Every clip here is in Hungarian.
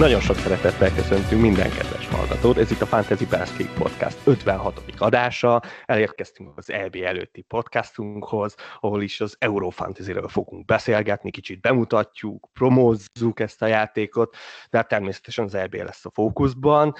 Nagyon sok szeretettel köszöntünk minden kedves hallgatót. Ez itt a Fantasy Basket Podcast 56. adása. Elérkeztünk az EB előtti podcastunkhoz, ahol is az Eurofantasy-ről fogunk beszélgetni, kicsit bemutatjuk, promózzuk ezt a játékot, de hát természetesen az EB lesz a fókuszban.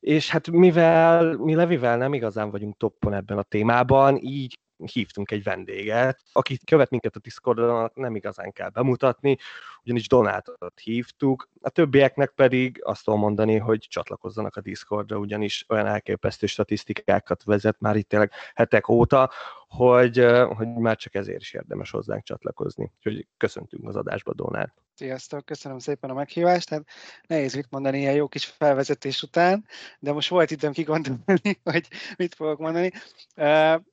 És hát mivel mi Levivel nem igazán vagyunk toppon ebben a témában, így hívtunk egy vendéget, aki követ minket a Discordon, nem igazán kell bemutatni, ugyanis Donátot hívtuk, a többieknek pedig azt tudom mondani, hogy csatlakozzanak a Discordra, ugyanis olyan elképesztő statisztikákat vezet már itt tényleg hetek óta, hogy, hogy már csak ezért is érdemes hozzánk csatlakozni. Úgyhogy köszöntünk az adásba, Donát. Sziasztok, köszönöm szépen a meghívást. Hát nehéz mit mondani ilyen jó kis felvezetés után, de most volt időm kigondolni, hogy mit fogok mondani.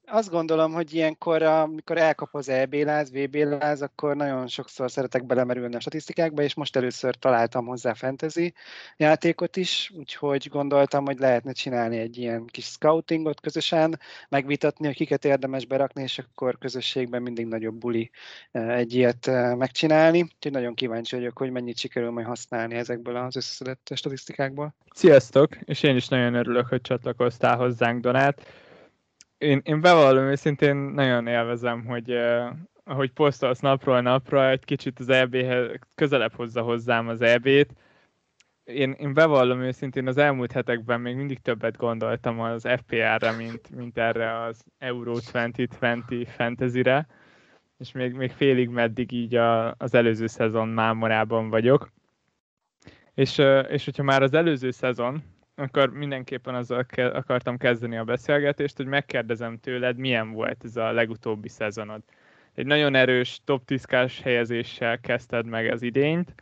Azt gondolom, hogy ilyenkor, amikor elkap az EB-láz, VB-láz, akkor nagyon sokszor szeretek belemerülni statisztikákba, és most először találtam hozzá fantasy játékot is, úgyhogy gondoltam, hogy lehetne csinálni egy ilyen kis scoutingot közösen, megvitatni, hogy kiket érdemes berakni, és akkor közösségben mindig nagyobb buli egy ilyet megcsinálni. Úgyhogy nagyon kíváncsi vagyok, hogy mennyit sikerül majd használni ezekből az összeszedett statisztikákból. Sziasztok, és én is nagyon örülök, hogy csatlakoztál hozzánk, Donát. Én, én bevallom őszintén nagyon élvezem, hogy ahogy posztolsz napról napra, egy kicsit az EB-hez közelebb hozza hozzám az EB-t. Én, én bevallom őszintén, az elmúlt hetekben még mindig többet gondoltam az FPR-re, mint, mint erre az Euro 2020 fantasy-re, és még, még félig meddig így a, az előző szezon mámorában vagyok. És, és hogyha már az előző szezon, akkor mindenképpen azzal akartam kezdeni a beszélgetést, hogy megkérdezem tőled, milyen volt ez a legutóbbi szezonod egy nagyon erős top 10 helyezéssel kezdted meg az idényt.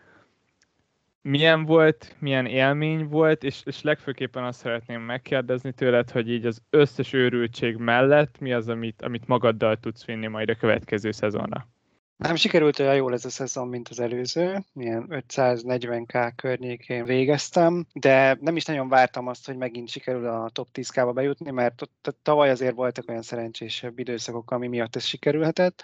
Milyen volt, milyen élmény volt, és, és legfőképpen azt szeretném megkérdezni tőled, hogy így az összes őrültség mellett mi az, amit, amit magaddal tudsz vinni majd a következő szezonra? Nem sikerült olyan jól ez a szezon, mint az előző, milyen 540k környékén végeztem, de nem is nagyon vártam azt, hogy megint sikerül a top 10k-ba bejutni, mert tavaly azért voltak olyan szerencsésebb időszakok, ami miatt ez sikerülhetett.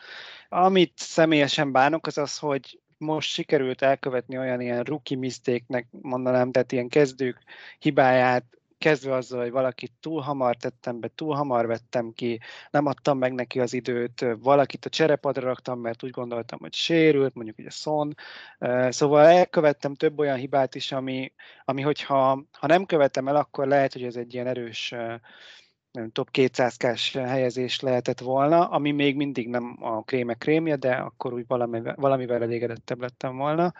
Amit személyesen bánok, az az, hogy most sikerült elkövetni olyan ilyen rookie misztéknek mondanám, tehát ilyen kezdők hibáját, kezdve azzal, hogy valakit túl hamar tettem be, túl hamar vettem ki, nem adtam meg neki az időt, valakit a cserepadra raktam, mert úgy gondoltam, hogy sérült, mondjuk ugye Son. Szóval elkövettem több olyan hibát is, ami, ami hogyha ha nem követem el, akkor lehet, hogy ez egy ilyen erős nem, top 200-kás helyezés lehetett volna, ami még mindig nem a krémek krémje, de akkor úgy valamivel, valamivel elégedettebb lettem volna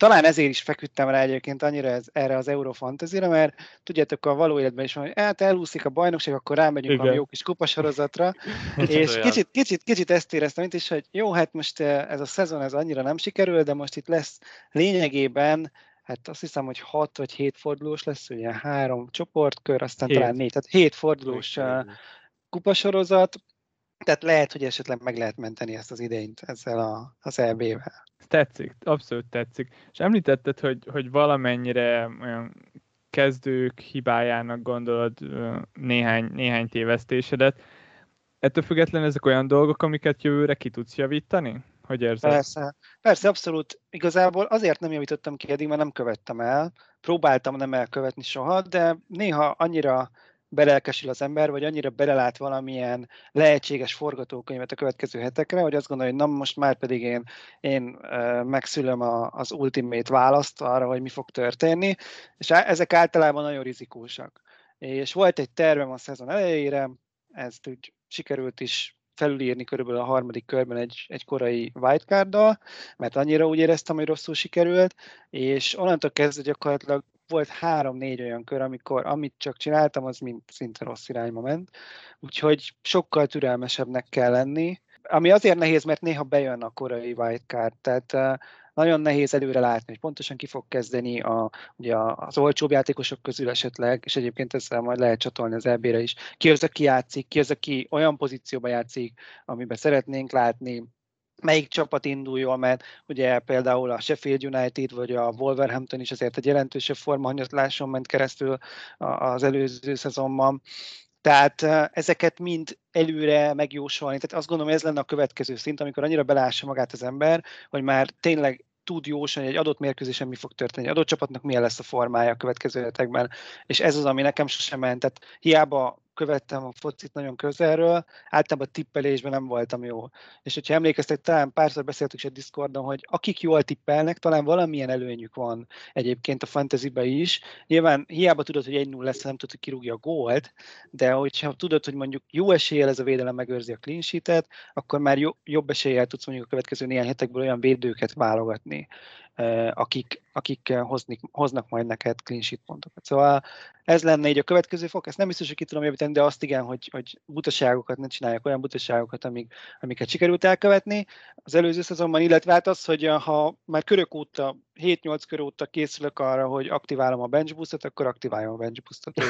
talán ezért is feküdtem rá egyébként annyira ez, erre az Eurofantasy-ra, mert tudjátok, a való életben is van, hogy hát elúszik a bajnokság, akkor rámegyünk a jó kis kupasorozatra, és kicsit, kicsit, kicsit ezt éreztem itt is, hogy jó, hát most eh, ez a szezon ez annyira nem sikerül, de most itt lesz lényegében hát azt hiszem, hogy hat vagy hét fordulós lesz, ugye három csoportkör, aztán hét. talán négy, tehát hét fordulós hét. Eh, kupasorozat, tehát lehet, hogy esetleg meg lehet menteni ezt az idényt ezzel a, az EB-vel. Tetszik, abszolút tetszik. És említetted, hogy, hogy valamennyire olyan kezdők hibájának gondolod néhány, néhány tévesztésedet. Ettől függetlenül ezek olyan dolgok, amiket jövőre ki tudsz javítani? Hogy érzed? Persze, persze, abszolút. Igazából azért nem javítottam ki eddig, mert nem követtem el. Próbáltam nem elkövetni soha, de néha annyira belelkesül az ember, vagy annyira belelát valamilyen lehetséges forgatókönyvet a következő hetekre, hogy azt gondolja, hogy na most már pedig én, én megszülöm a, az ultimate választ arra, hogy mi fog történni, és ezek általában nagyon rizikósak. És volt egy tervem a szezon elejére, ezt úgy sikerült is felülírni körülbelül a harmadik körben egy, egy korai wildcarddal, mert annyira úgy éreztem, hogy rosszul sikerült, és onnantól kezdve gyakorlatilag volt három-négy olyan kör, amikor amit csak csináltam, az mind szinte rossz irányba ment. Úgyhogy sokkal türelmesebbnek kell lenni, ami azért nehéz, mert néha bejön a korai wildcard, tehát uh, nagyon nehéz előre látni, hogy pontosan ki fog kezdeni a, ugye az olcsóbb játékosok közül esetleg, és egyébként ezzel majd lehet csatolni az eb is. Ki az, aki játszik, ki az, aki olyan pozícióba játszik, amiben szeretnénk látni, melyik csapat indul jól, mert ugye például a Sheffield United vagy a Wolverhampton is azért egy jelentősebb formahanyatláson ment keresztül az előző szezonban. Tehát ezeket mind előre megjósolni. Tehát azt gondolom, ez lenne a következő szint, amikor annyira belássa magát az ember, hogy már tényleg tud jósolni, hogy egy adott mérkőzésen mi fog történni, egy adott csapatnak milyen lesz a formája a következő hetekben, és ez az, ami nekem sosem ment. Tehát hiába követtem a focit nagyon közelről, általában a tippelésben nem voltam jó. És hogyha emlékeztek, talán párszor beszéltük is a Discordon, hogy akik jól tippelnek, talán valamilyen előnyük van egyébként a fantasybe is. Nyilván hiába tudod, hogy 1-0 lesz, nem tudod, hogy kirúgja a gólt, de hogyha tudod, hogy mondjuk jó eséllyel ez a védelem megőrzi a clean sheet akkor már jobb eséllyel tudsz mondjuk a következő néhány hetekből olyan védőket válogatni, akik, akik hoznik, hoznak majd neked clean sheet pontokat. Szóval ez lenne így a következő fok, ezt nem biztos, hogy ki tudom javítani, de azt igen, hogy, hogy butaságokat ne csinálják, olyan butaságokat, amik, amiket sikerült elkövetni az előző szezonban, illetve hát az, hogy ha már körök óta 7-8 kör óta készülök arra, hogy aktiválom a bench boostot, akkor aktiváljam a bench boostot. És,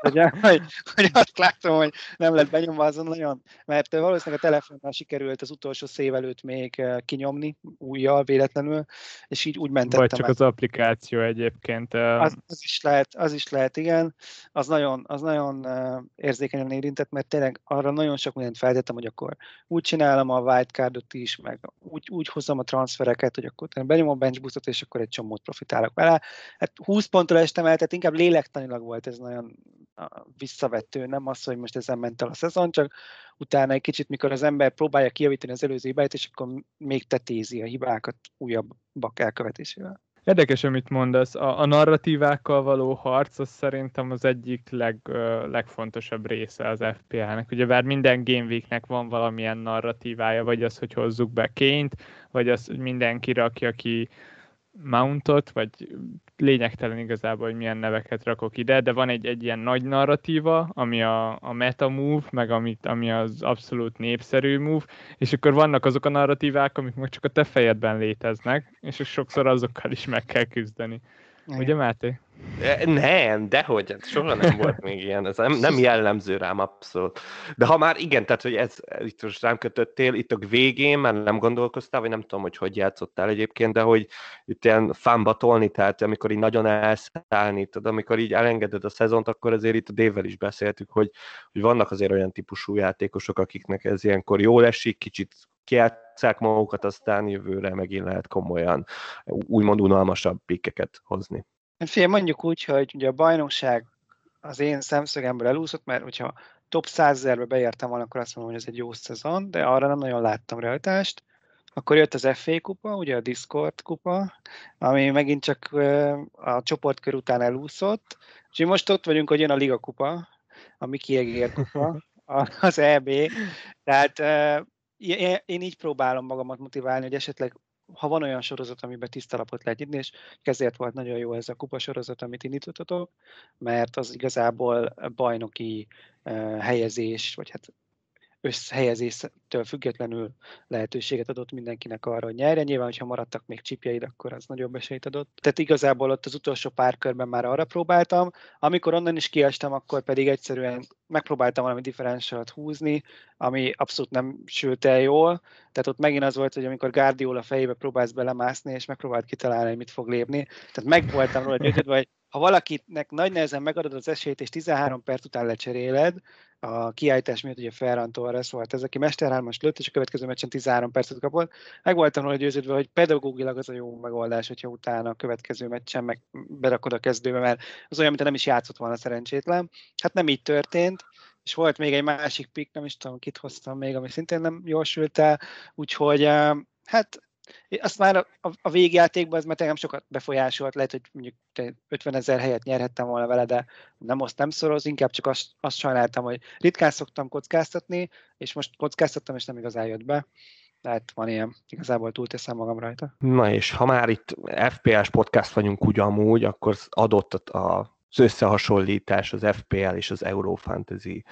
hogy, hogy, hogy, azt látom, hogy nem lett benyomva azon nagyon, mert valószínűleg a telefonnal sikerült az utolsó szév előtt még eh, kinyomni újjal véletlenül, és így úgy mentettem. Vagy csak el. az applikáció egyébként. Eh, az, az, is lehet, az is lehet, igen. Az nagyon, az nagyon eh, érzékenyen érintett, mert tényleg arra nagyon sok mindent feltettem, hogy akkor úgy csinálom a wildcardot is, meg úgy, úgy hozom a transfereket, hogy akkor benyomom a bench buszot, és akkor egy csomót profitálok vele. Hát 20 pontra estem el, tehát inkább lélektanilag volt ez nagyon visszavető, nem az, hogy most ezen ment el a szezon, csak utána egy kicsit, mikor az ember próbálja kijavítani az előző hibáit, és akkor még tetézi a hibákat újabbak elkövetésével. Érdekes, amit mondasz. A, a narratívákkal való harc az szerintem az egyik leg, legfontosabb része az FPL-nek. Ugye bár minden Game Week-nek van valamilyen narratívája, vagy az, hogy hozzuk be Ként, vagy az, hogy mindenki rakja ki Mountot, vagy lényegtelen igazából, hogy milyen neveket rakok ide, de van egy, egy ilyen nagy narratíva, ami a, a meta move, meg amit, ami az abszolút népszerű move, és akkor vannak azok a narratívák, amik meg csak a te fejedben léteznek, és sokszor azokkal is meg kell küzdeni. Igen. Ugye, Máté? Nem, dehogy, hát soha nem volt még ilyen, ez nem, nem jellemző rám abszolút. De ha már igen, tehát hogy ez itt most rám kötöttél, itt a végén már nem gondolkoztál, vagy nem tudom, hogy hogy játszottál egyébként, de hogy itt ilyen fánba tolni, tehát amikor így nagyon elszállni, tudod, amikor így elengeded a szezont, akkor azért itt a Dével is beszéltük, hogy, hogy vannak azért olyan típusú játékosok, akiknek ez ilyenkor jól esik, kicsit kiátszák magukat, aztán jövőre megint lehet komolyan úgymond unalmasabb pikkeket hozni. Hát Fél, mondjuk úgy, hogy ugye a bajnokság az én szemszögemből elúszott, mert hogyha top 100 ezerbe beértem volna, akkor azt mondom, hogy ez egy jó szezon, de arra nem nagyon láttam realitást. Akkor jött az FA kupa, ugye a Discord kupa, ami megint csak a csoportkör után elúszott. Úgyhogy most ott vagyunk, hogy jön a Liga kupa, a Miki Egér kupa, az EB. Tehát én így próbálom magamat motiválni, hogy esetleg ha van olyan sorozat, amiben tiszta lapot lehet nyitni, és ezért volt nagyon jó ez a kupa sorozat, amit indítottatok, mert az igazából bajnoki helyezés, vagy hát összhelyezéstől függetlenül lehetőséget adott mindenkinek arra, hogy nyerje. Nyilván, hogyha maradtak még csipjeid, akkor az nagyobb esélyt adott. Tehát igazából ott az utolsó pár körben már arra próbáltam. Amikor onnan is kiestem, akkor pedig egyszerűen megpróbáltam valami differenciált húzni, ami abszolút nem sült el jól. Tehát ott megint az volt, hogy amikor Guardiola fejébe próbálsz belemászni, és megpróbált kitalálni, hogy mit fog lépni. Tehát meg voltam róla győződve, hogy ha valakinek nagy nehezen megadod az esélyt, és 13 perc után lecseréled, a kiállítás miatt ugye Ferran Torres volt ez, aki Mester 3 lőtt, és a következő meccsen 13 percet kapott. Meg voltam róla győződve, hogy pedagógilag az a jó megoldás, hogyha utána a következő meccsen meg berakod a kezdőbe, mert az olyan, mint nem is játszott volna szerencsétlen. Hát nem így történt, és volt még egy másik pick, nem is tudom, kit hoztam még, ami szintén nem jól sült el, úgyhogy hát azt már a, a végjátékban ez már nem sokat befolyásolt, lehet, hogy mondjuk 50 ezer helyet nyerhettem volna vele, de nem azt nem szoroz, inkább csak azt, azt sajnáltam, hogy ritkán szoktam kockáztatni, és most kockáztattam, és nem igazán jött be. Tehát van ilyen, igazából túlteszem magam rajta. Na és ha már itt FPS podcast vagyunk ugyanúgy, akkor adott a az összehasonlítás az FPL és az Eurofantasy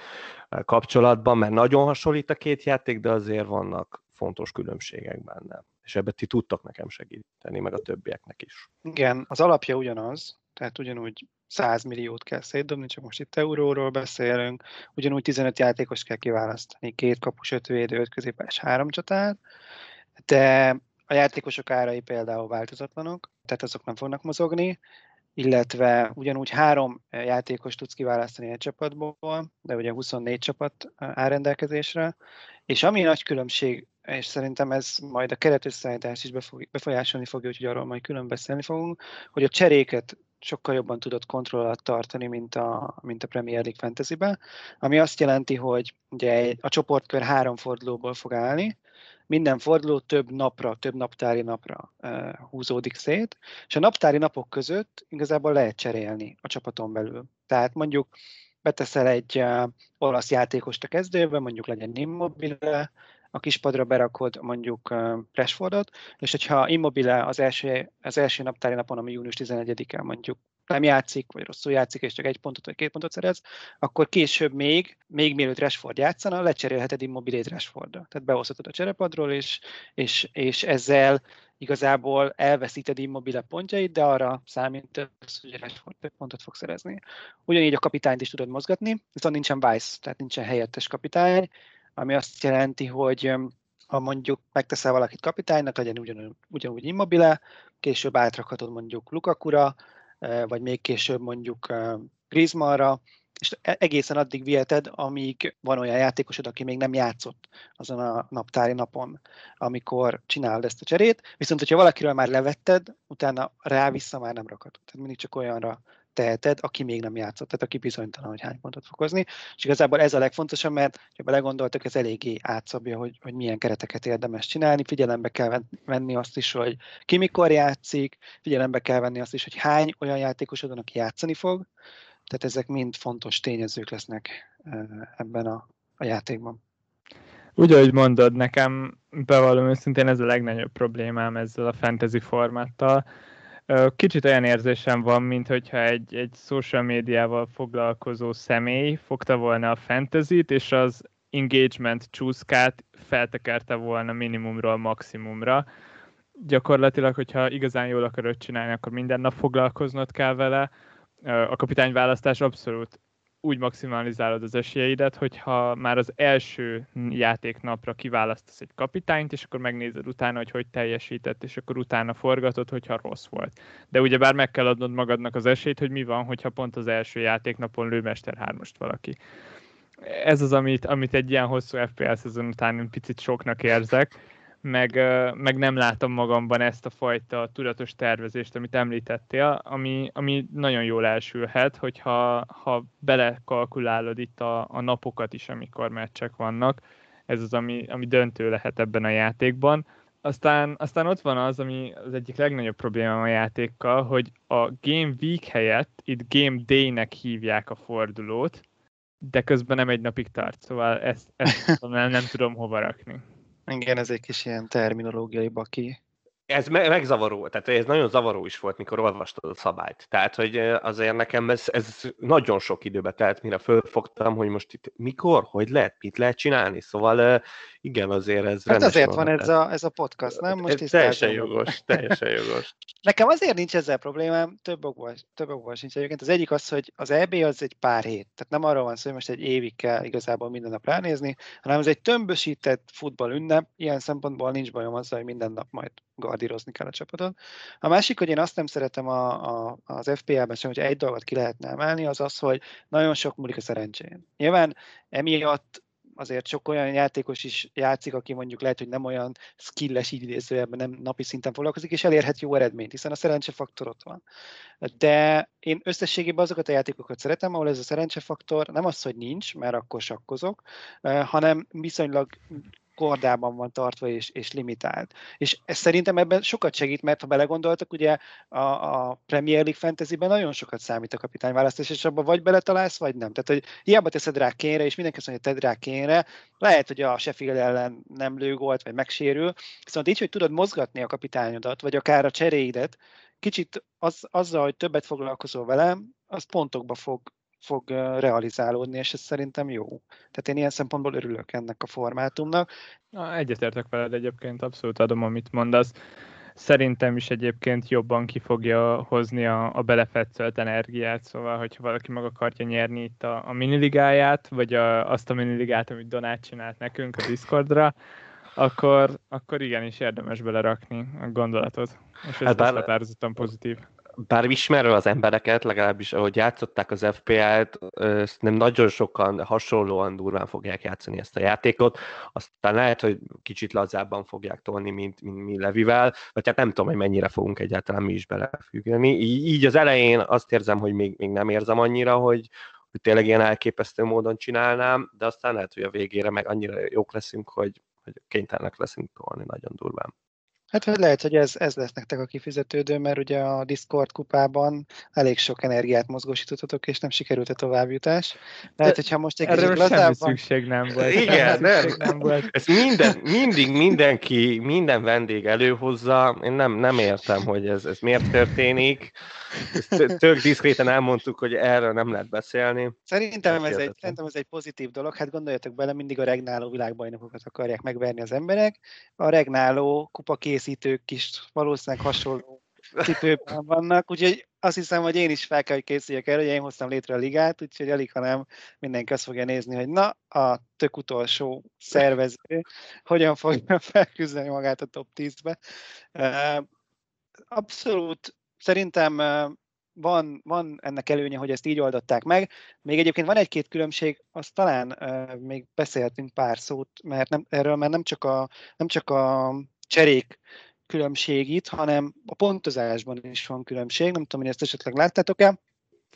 kapcsolatban, mert nagyon hasonlít a két játék, de azért vannak fontos különbségek benne. És ebben ti tudtak nekem segíteni, meg a többieknek is. Igen, az alapja ugyanaz, tehát ugyanúgy 100 milliót kell szétdobni, csak most itt euróról beszélünk, ugyanúgy 15 játékos kell kiválasztani, két kapus, öt védő, öt középes, három csatát, de a játékosok árai például változatlanok, tehát azok nem fognak mozogni, illetve ugyanúgy három játékos tudsz kiválasztani egy csapatból, de ugye 24 csapat áll rendelkezésre, és ami nagy különbség és szerintem ez majd a keretösszeállítást is befolyásolni fogja, úgyhogy arról majd külön beszélni fogunk, hogy a cseréket sokkal jobban tudod kontroll alatt tartani, mint a, mint a Premier League Fantasy-ben, ami azt jelenti, hogy ugye a csoportkör három fordulóból fog állni, minden forduló több napra, több naptári napra uh, húzódik szét, és a naptári napok között igazából lehet cserélni a csapaton belül. Tehát mondjuk beteszel egy uh, olasz játékost a kezdőbe, mondjuk legyen Immobile, a kispadra berakod mondjuk Rashfordot, és hogyha Immobile az első, az első naptári napon, ami június 11-en mondjuk nem játszik, vagy rosszul játszik, és csak egy pontot vagy két pontot szerez, akkor később még, még mielőtt Rashford játszana, lecserélheted Immobilét Rashfordra. Tehát behozhatod a cserepadról, és, és, és ezzel igazából elveszíted Immobile pontjait, de arra számítasz, hogy Rashford pontot fog szerezni. Ugyanígy a kapitányt is tudod mozgatni, viszont nincsen vice, tehát nincsen helyettes kapitány, ami azt jelenti, hogy ha mondjuk megteszel valakit kapitánynak, legyen ugyanúgy, ugyanúgy immobile, később átrakhatod mondjuk Lukakura, vagy még később mondjuk Griezmannra, és e-, egészen addig viheted, amíg van olyan játékosod, aki még nem játszott azon a naptári napon, amikor csinálod ezt a cserét. Viszont, hogyha valakiről már levetted, utána rá vissza már nem rakhatod. Tehát mindig csak olyanra teheted, aki még nem játszott, tehát aki bizonytalan, hogy hány pontot fog hozni. És igazából ez a legfontosabb, mert ha belegondoltak, ez eléggé átszabja, hogy, hogy milyen kereteket érdemes csinálni. Figyelembe kell venni azt is, hogy ki mikor játszik, figyelembe kell venni azt is, hogy hány olyan játékosod van, aki játszani fog. Tehát ezek mind fontos tényezők lesznek ebben a, a játékban. Úgy, ahogy mondod, nekem bevallom őszintén ez a legnagyobb problémám ezzel a fantasy formáttal, Kicsit olyan érzésem van, mint hogyha egy, egy social médiával foglalkozó személy fogta volna a fantasy-t, és az engagement csúszkát feltekerte volna minimumról maximumra. Gyakorlatilag, hogyha igazán jól akarod csinálni, akkor minden nap foglalkoznod kell vele. A kapitányválasztás abszolút úgy maximalizálod az esélyeidet, hogyha már az első játéknapra kiválasztasz egy kapitányt, és akkor megnézed utána, hogy hogy teljesített, és akkor utána forgatod, hogyha rossz volt. De ugyebár meg kell adnod magadnak az esélyt, hogy mi van, hogyha pont az első játéknapon lő Mester 3 valaki. Ez az, amit, amit egy ilyen hosszú FPL szezon után picit soknak érzek, meg, meg nem látom magamban ezt a fajta tudatos tervezést, amit említettél, ami, ami nagyon jól elsülhet, hogyha ha belekalkulálod itt a, a napokat is, amikor meccsek vannak, ez az, ami, ami döntő lehet ebben a játékban. Aztán, aztán ott van az, ami az egyik legnagyobb probléma a játékkal, hogy a Game Week helyett itt Game Day-nek hívják a fordulót, de közben nem egy napig tart, szóval ezt, ezt nem, nem tudom hova rakni. Igen, ez egy kis ilyen terminológiai baki. Ez me- megzavaró, tehát ez nagyon zavaró is volt, mikor olvastad a szabályt. Tehát, hogy azért nekem ez, ez nagyon sok időbe telt, mire fölfogtam, hogy most itt mikor, hogy lehet, mit lehet csinálni. Szóval igen, azért ez Hát azért van ez a, ez a podcast, nem? Most ez teljesen jogos, teljesen jogos. Nekem azért nincs ezzel problémám, több okból, több okból sincs egyébként. Az egyik az, hogy az EB az egy pár hét. Tehát nem arról van szó, hogy most egy évig kell igazából minden nap ránézni, hanem ez egy tömbösített futball ünnep. Ilyen szempontból nincs bajom azzal, hogy minden nap majd gardírozni kell a csapatot. A másik, hogy én azt nem szeretem a, a, az FPL-ben sem, hogy egy dolgot ki lehetne emelni, az az, hogy nagyon sok múlik a szerencsén. Nyilván emiatt azért sok olyan játékos is játszik, aki mondjuk lehet, hogy nem olyan skilles így idézőjelben nem napi szinten foglalkozik, és elérhet jó eredményt, hiszen a szerencsefaktor ott van. De én összességében azokat a játékokat szeretem, ahol ez a szerencsefaktor nem az, hogy nincs, mert akkor sakkozok, eh, hanem viszonylag kordában van tartva és, és limitált. És ez szerintem ebben sokat segít, mert ha belegondoltak, ugye a, a Premier League Fantasy-ben nagyon sokat számít a kapitányválasztás, és abban vagy beletalálsz, vagy nem. Tehát, hogy hiába teszed rá kénre, és mindenki azt mondja, tedd rá kénre, lehet, hogy a Sheffield ellen nem lő gólt, vagy megsérül, viszont így, hogy tudod mozgatni a kapitányodat, vagy akár a cseréidet, kicsit az, azzal, hogy többet foglalkozol velem, az pontokba fog fog realizálódni, és ez szerintem jó. Tehát én ilyen szempontból örülök ennek a formátumnak. Na, egyetértek veled egyébként, abszolút adom, amit mondasz. Szerintem is egyébként jobban ki fogja hozni a, a belefetszölt energiát, szóval, hogyha valaki meg akarja nyerni itt a, a miniligáját, vagy a, azt a miniligát, amit Donát csinált nekünk a Discordra, akkor, akkor igenis érdemes belerakni a gondolatot. És ez hát bár, határozottan pozitív bár ismerve az embereket, legalábbis ahogy játszották az FPL-t, nem nagyon sokan hasonlóan durván fogják játszani ezt a játékot, aztán lehet, hogy kicsit lazábban fogják tolni, mint, mint mi Levivel, vagy hát nem tudom, hogy mennyire fogunk egyáltalán mi is belefüggeni. Így az elején azt érzem, hogy még, még nem érzem annyira, hogy, hogy tényleg ilyen elképesztő módon csinálnám, de aztán lehet, hogy a végére meg annyira jók leszünk, hogy, hogy kénytelenek leszünk tolni nagyon durván. Hát hogy lehet, hogy ez, ez lesz nektek a kifizetődő, mert ugye a Discord kupában elég sok energiát mozgósítottatok, és nem sikerült a továbbjutás. Lehet, hogyha most egy kicsit lazábban... szükség nem volt. Igen, nem. nem volt. Ez minden, mindig mindenki, minden vendég előhozza. Én nem, nem értem, hogy ez, ez miért történik. Ezt tök diszkréten elmondtuk, hogy erről nem lehet beszélni. Szerintem ez, egy, szerintem ez egy pozitív dolog. Hát gondoljatok bele, mindig a regnáló világbajnokokat akarják megverni az emberek. A regnáló kupa készítők is valószínűleg hasonló cipőben vannak, úgyhogy azt hiszem, hogy én is fel kell, hogy készüljek erre, hogy én hoztam létre a ligát, úgyhogy alig, hanem mindenki azt fogja nézni, hogy na, a tök utolsó szervező hogyan fogja felküzdeni magát a top 10-be. Abszolút szerintem van, van ennek előnye, hogy ezt így oldották meg. Még egyébként van egy-két különbség, azt talán uh, még beszélhetünk pár szót, mert nem, erről már nem csak a, nem csak a cserék különbség itt, hanem a pontozásban is van különbség. Nem tudom, hogy ezt esetleg láttátok-e.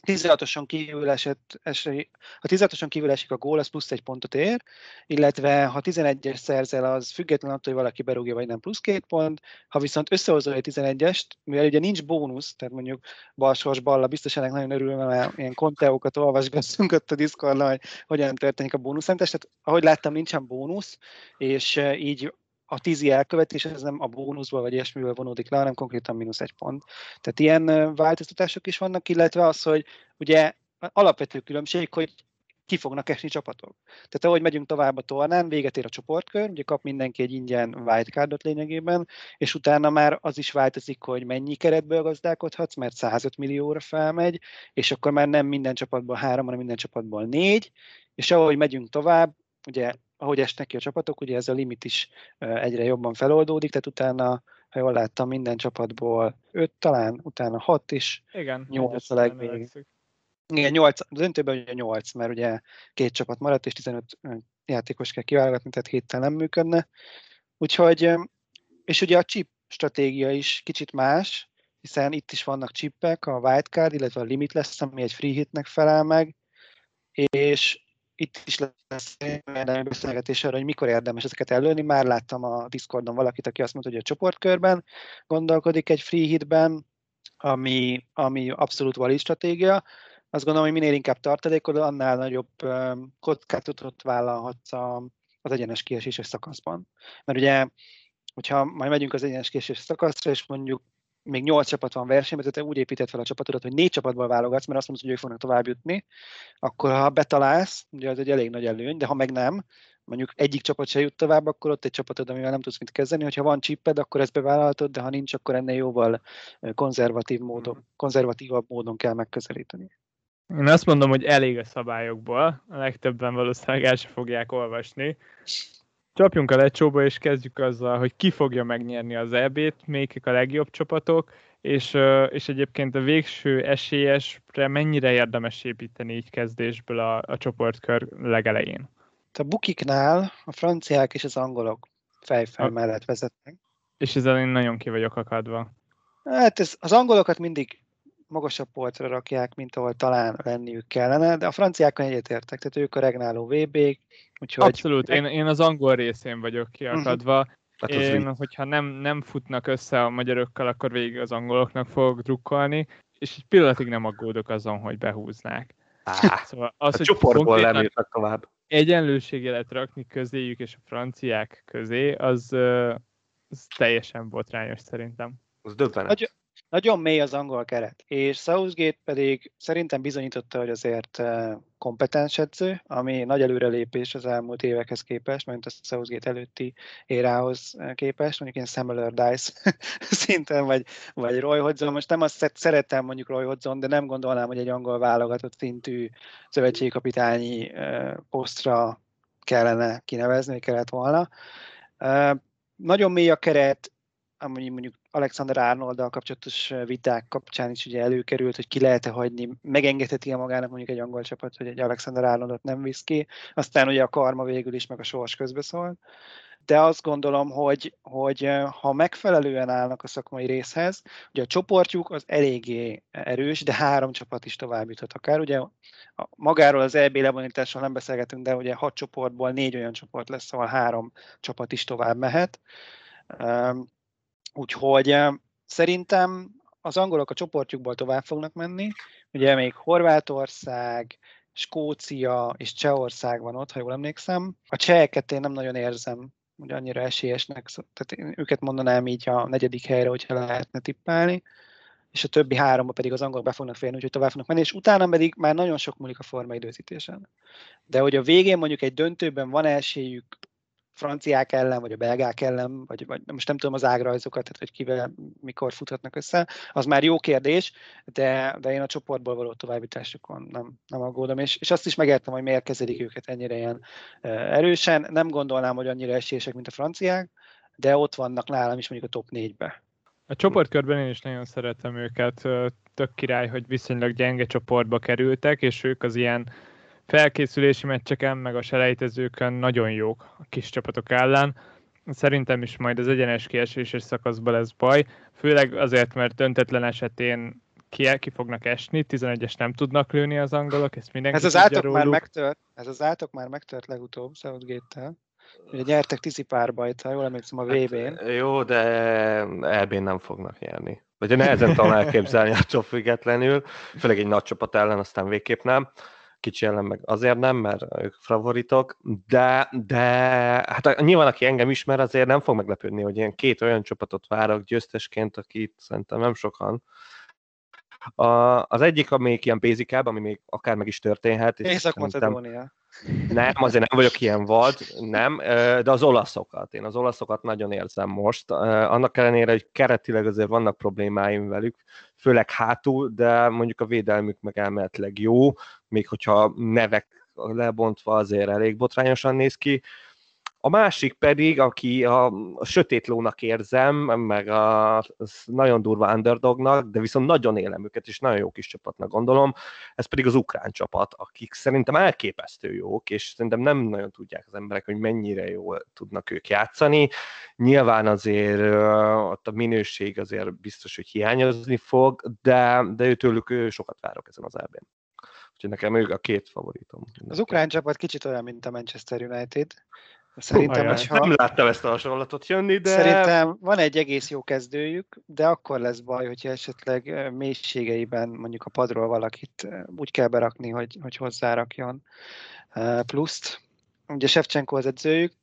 16-oson kívül esett, esély, ha 16-oson kívül esik a gól, az plusz egy pontot ér, illetve ha 11-es szerzel, az független attól, hogy valaki berúgja, vagy nem plusz két pont. Ha viszont összehozol egy 11-est, mivel ugye nincs bónusz, tehát mondjuk balsors balla, biztos ennek nagyon örül, mert ilyen konteókat olvasgatunk ott a Discordon, hogy hogyan történik a bónuszentás. Tehát ahogy láttam, nincsen bónusz, és eh, így a tízi elkövetés ez nem a bónuszból vagy ilyesmiből vonódik le, hanem konkrétan mínusz egy pont. Tehát ilyen változtatások is vannak, illetve az, hogy ugye alapvető különbség, hogy ki fognak esni csapatok. Tehát ahogy megyünk tovább a tornán, véget ér a csoportkör, ugye kap mindenki egy ingyen wildcardot lényegében, és utána már az is változik, hogy mennyi keretből gazdálkodhatsz, mert 105 millióra felmegy, és akkor már nem minden csapatból három, hanem minden csapatból négy, és ahogy megyünk tovább, ugye ahogy esnek ki a csapatok, ugye ez a limit is egyre jobban feloldódik, tehát utána, ha jól láttam, minden csapatból öt talán, utána hat is, Igen, nyolc a legvégig. Igen, nyolc, a döntőben ugye nyolc, mert ugye két csapat maradt, és 15 játékos kell kiválogatni, tehát héttel nem működne. Úgyhogy, és ugye a chip stratégia is kicsit más, hiszen itt is vannak chipek, a wildcard, illetve a limit lesz, ami egy free hitnek felel meg, és itt is lesz egy beszélgetés arra, hogy mikor érdemes ezeket előni. Már láttam a Discordon valakit, aki azt mondta, hogy a csoportkörben gondolkodik egy free hitben, ami, ami abszolút valid stratégia. Azt gondolom, hogy minél inkább tartalékod, annál nagyobb kockázatot vállalhatsz az egyenes kieséses szakaszban. Mert ugye, hogyha majd megyünk az egyenes kieséses szakaszra, és mondjuk még nyolc csapat van versenyben, tehát te úgy épített fel a csapatodat, hogy négy csapatból válogatsz, mert azt mondod, hogy ők fognak tovább jutni, akkor ha betalálsz, ugye az egy elég nagy előny, de ha meg nem, mondjuk egyik csapat se jut tovább, akkor ott egy csapatod, amivel nem tudsz mit kezdeni. Hogyha van chiped, akkor ezt bevállaltod, de ha nincs, akkor ennél jóval konzervatív módon, hmm. konzervatívabb módon kell megközelíteni. Én azt mondom, hogy elég a szabályokból, a legtöbben valószínűleg el sem fogják olvasni. Csapjunk a lecsóba, és kezdjük azzal, hogy ki fogja megnyerni az EB-t, melyikek a legjobb csapatok, és, és egyébként a végső esélyesre mennyire érdemes építeni így kezdésből a, a csoportkör legelején? A bukiknál a franciák és az angolok fejfel mellett vezetnek. És ezzel én nagyon ki vagyok akadva. Hát ez, az angolokat mindig magasabb polcra rakják, mint ahol talán lenniük kellene, de a franciákkal egyetértek, tehát ők a regnáló vb úgyhogy... Abszolút, én, én az angol részén vagyok kiakadva. Uh-huh. Hát én, hogyha nem, nem futnak össze a magyarokkal, akkor végig az angoloknak fogok drukkolni, és egy pillanatig nem aggódok azon, hogy behúznák. Ah, szóval az, a hogy csoportból nem tovább. Egyenlőségelet rakni közéjük és a franciák közé, az, az teljesen botrányos szerintem. Az döbbenet. Nagy, nagyon mély az angol keret, és Southgate pedig szerintem bizonyította, hogy azért eh, kompetens edző, ami nagy előrelépés az elmúlt évekhez képest, mint a Southgate előtti érához eh, képest, mondjuk én Samuel Dice szinten, vagy, vagy Roy Hodgson. Most nem azt szeretem mondjuk Roy Hodgson, de nem gondolnám, hogy egy angol válogatott szintű szövetségkapitányi eh, posztra kellene kinevezni, kellett volna. Nagyon mély a keret, ami mondjuk Alexander Arnolddal kapcsolatos viták kapcsán is ugye előkerült, hogy ki lehet-e hagyni, megengedheti-e magának mondjuk egy angol csapat, hogy egy Alexander Arnoldot nem visz ki. Aztán ugye a karma végül is, meg a sors közbeszól de azt gondolom, hogy, hogy ha megfelelően állnak a szakmai részhez, ugye a csoportjuk az eléggé erős, de három csapat is tovább juthat akár. Ugye a, magáról az EB lebonításról nem beszélgetünk, de ugye hat csoportból négy olyan csoport lesz, ahol három csapat is tovább mehet. Úgyhogy szerintem az angolok a csoportjukból tovább fognak menni. Ugye még Horvátország, Skócia és Csehország van ott, ha jól emlékszem. A cseheket én nem nagyon érzem hogy annyira esélyesnek, tehát én őket mondanám így a negyedik helyre, hogyha lehetne tippálni, és a többi háromba pedig az angolok be fognak férni, úgyhogy tovább fognak menni, és utána pedig már nagyon sok múlik a forma időzítésen. De hogy a végén mondjuk egy döntőben van esélyük franciák ellen, vagy a belgák ellen, vagy, vagy most nem tudom az ágrajzokat, tehát hogy kivel, mikor futhatnak össze, az már jó kérdés, de, de én a csoportból való továbbításukon nem, nem aggódom, és, és azt is megértem, hogy miért kezelik őket ennyire ilyen erősen. Nem gondolnám, hogy annyira esélyesek, mint a franciák, de ott vannak nálam is mondjuk a top 4-be. A csoportkörben én is nagyon szeretem őket, tök király, hogy viszonylag gyenge csoportba kerültek, és ők az ilyen felkészülési meccseken, meg a selejtezőkön nagyon jók a kis csapatok ellen. Szerintem is majd az egyenes kieséses szakaszban lesz baj, főleg azért, mert döntetlen esetén ki, ki fognak esni, 11-es nem tudnak lőni az angolok, ezt mindenki Ez az átok már megtört, ez az átok már megtört legutóbb Southgate-tel. Ugye nyertek tizi párbajt, ha jól emlékszem a VB-n. Hát, jó, de EB-n nem fognak nyerni. Vagy nehezen tudom elképzelni attól függetlenül, főleg egy nagy csapat ellen, aztán végképp nem kicsi ellen meg azért nem, mert ők favoritok, de, de hát nyilván aki engem ismer, azért nem fog meglepődni, hogy ilyen két olyan csapatot várok győztesként, akit szerintem nem sokan. A, az egyik, ami ilyen basic ami még akár meg is történhet. Észak-Macedónia. Nem, azért nem vagyok ilyen vad, nem, de az olaszokat, én az olaszokat nagyon érzem most. Annak ellenére, hogy keretileg azért vannak problémáim velük, főleg hátul, de mondjuk a védelmük meg elméletileg jó, még hogyha nevek lebontva azért elég botrányosan néz ki. A másik pedig, aki a, a sötét lónak érzem, meg a nagyon durva underdognak, de viszont nagyon élem őket, és nagyon jó kis csapatnak gondolom, ez pedig az ukrán csapat, akik szerintem elképesztő jók, és szerintem nem nagyon tudják az emberek, hogy mennyire jól tudnak ők játszani. Nyilván azért ott a minőség azért biztos, hogy hiányozni fog, de, de őtőlük sokat várok ezen az elben. Úgyhogy nekem ők a két favoritom. Az ukrán csapat kicsit olyan, mint a Manchester United. Szerintem, Hú, hogyha... Nem láttam ezt a hasonlatot jönni, de... Szerintem van egy egész jó kezdőjük, de akkor lesz baj, hogyha esetleg mélységeiben mondjuk a padról valakit úgy kell berakni, hogy, hogy hozzárakjon pluszt. Ugye Shevchenko az edzőjük.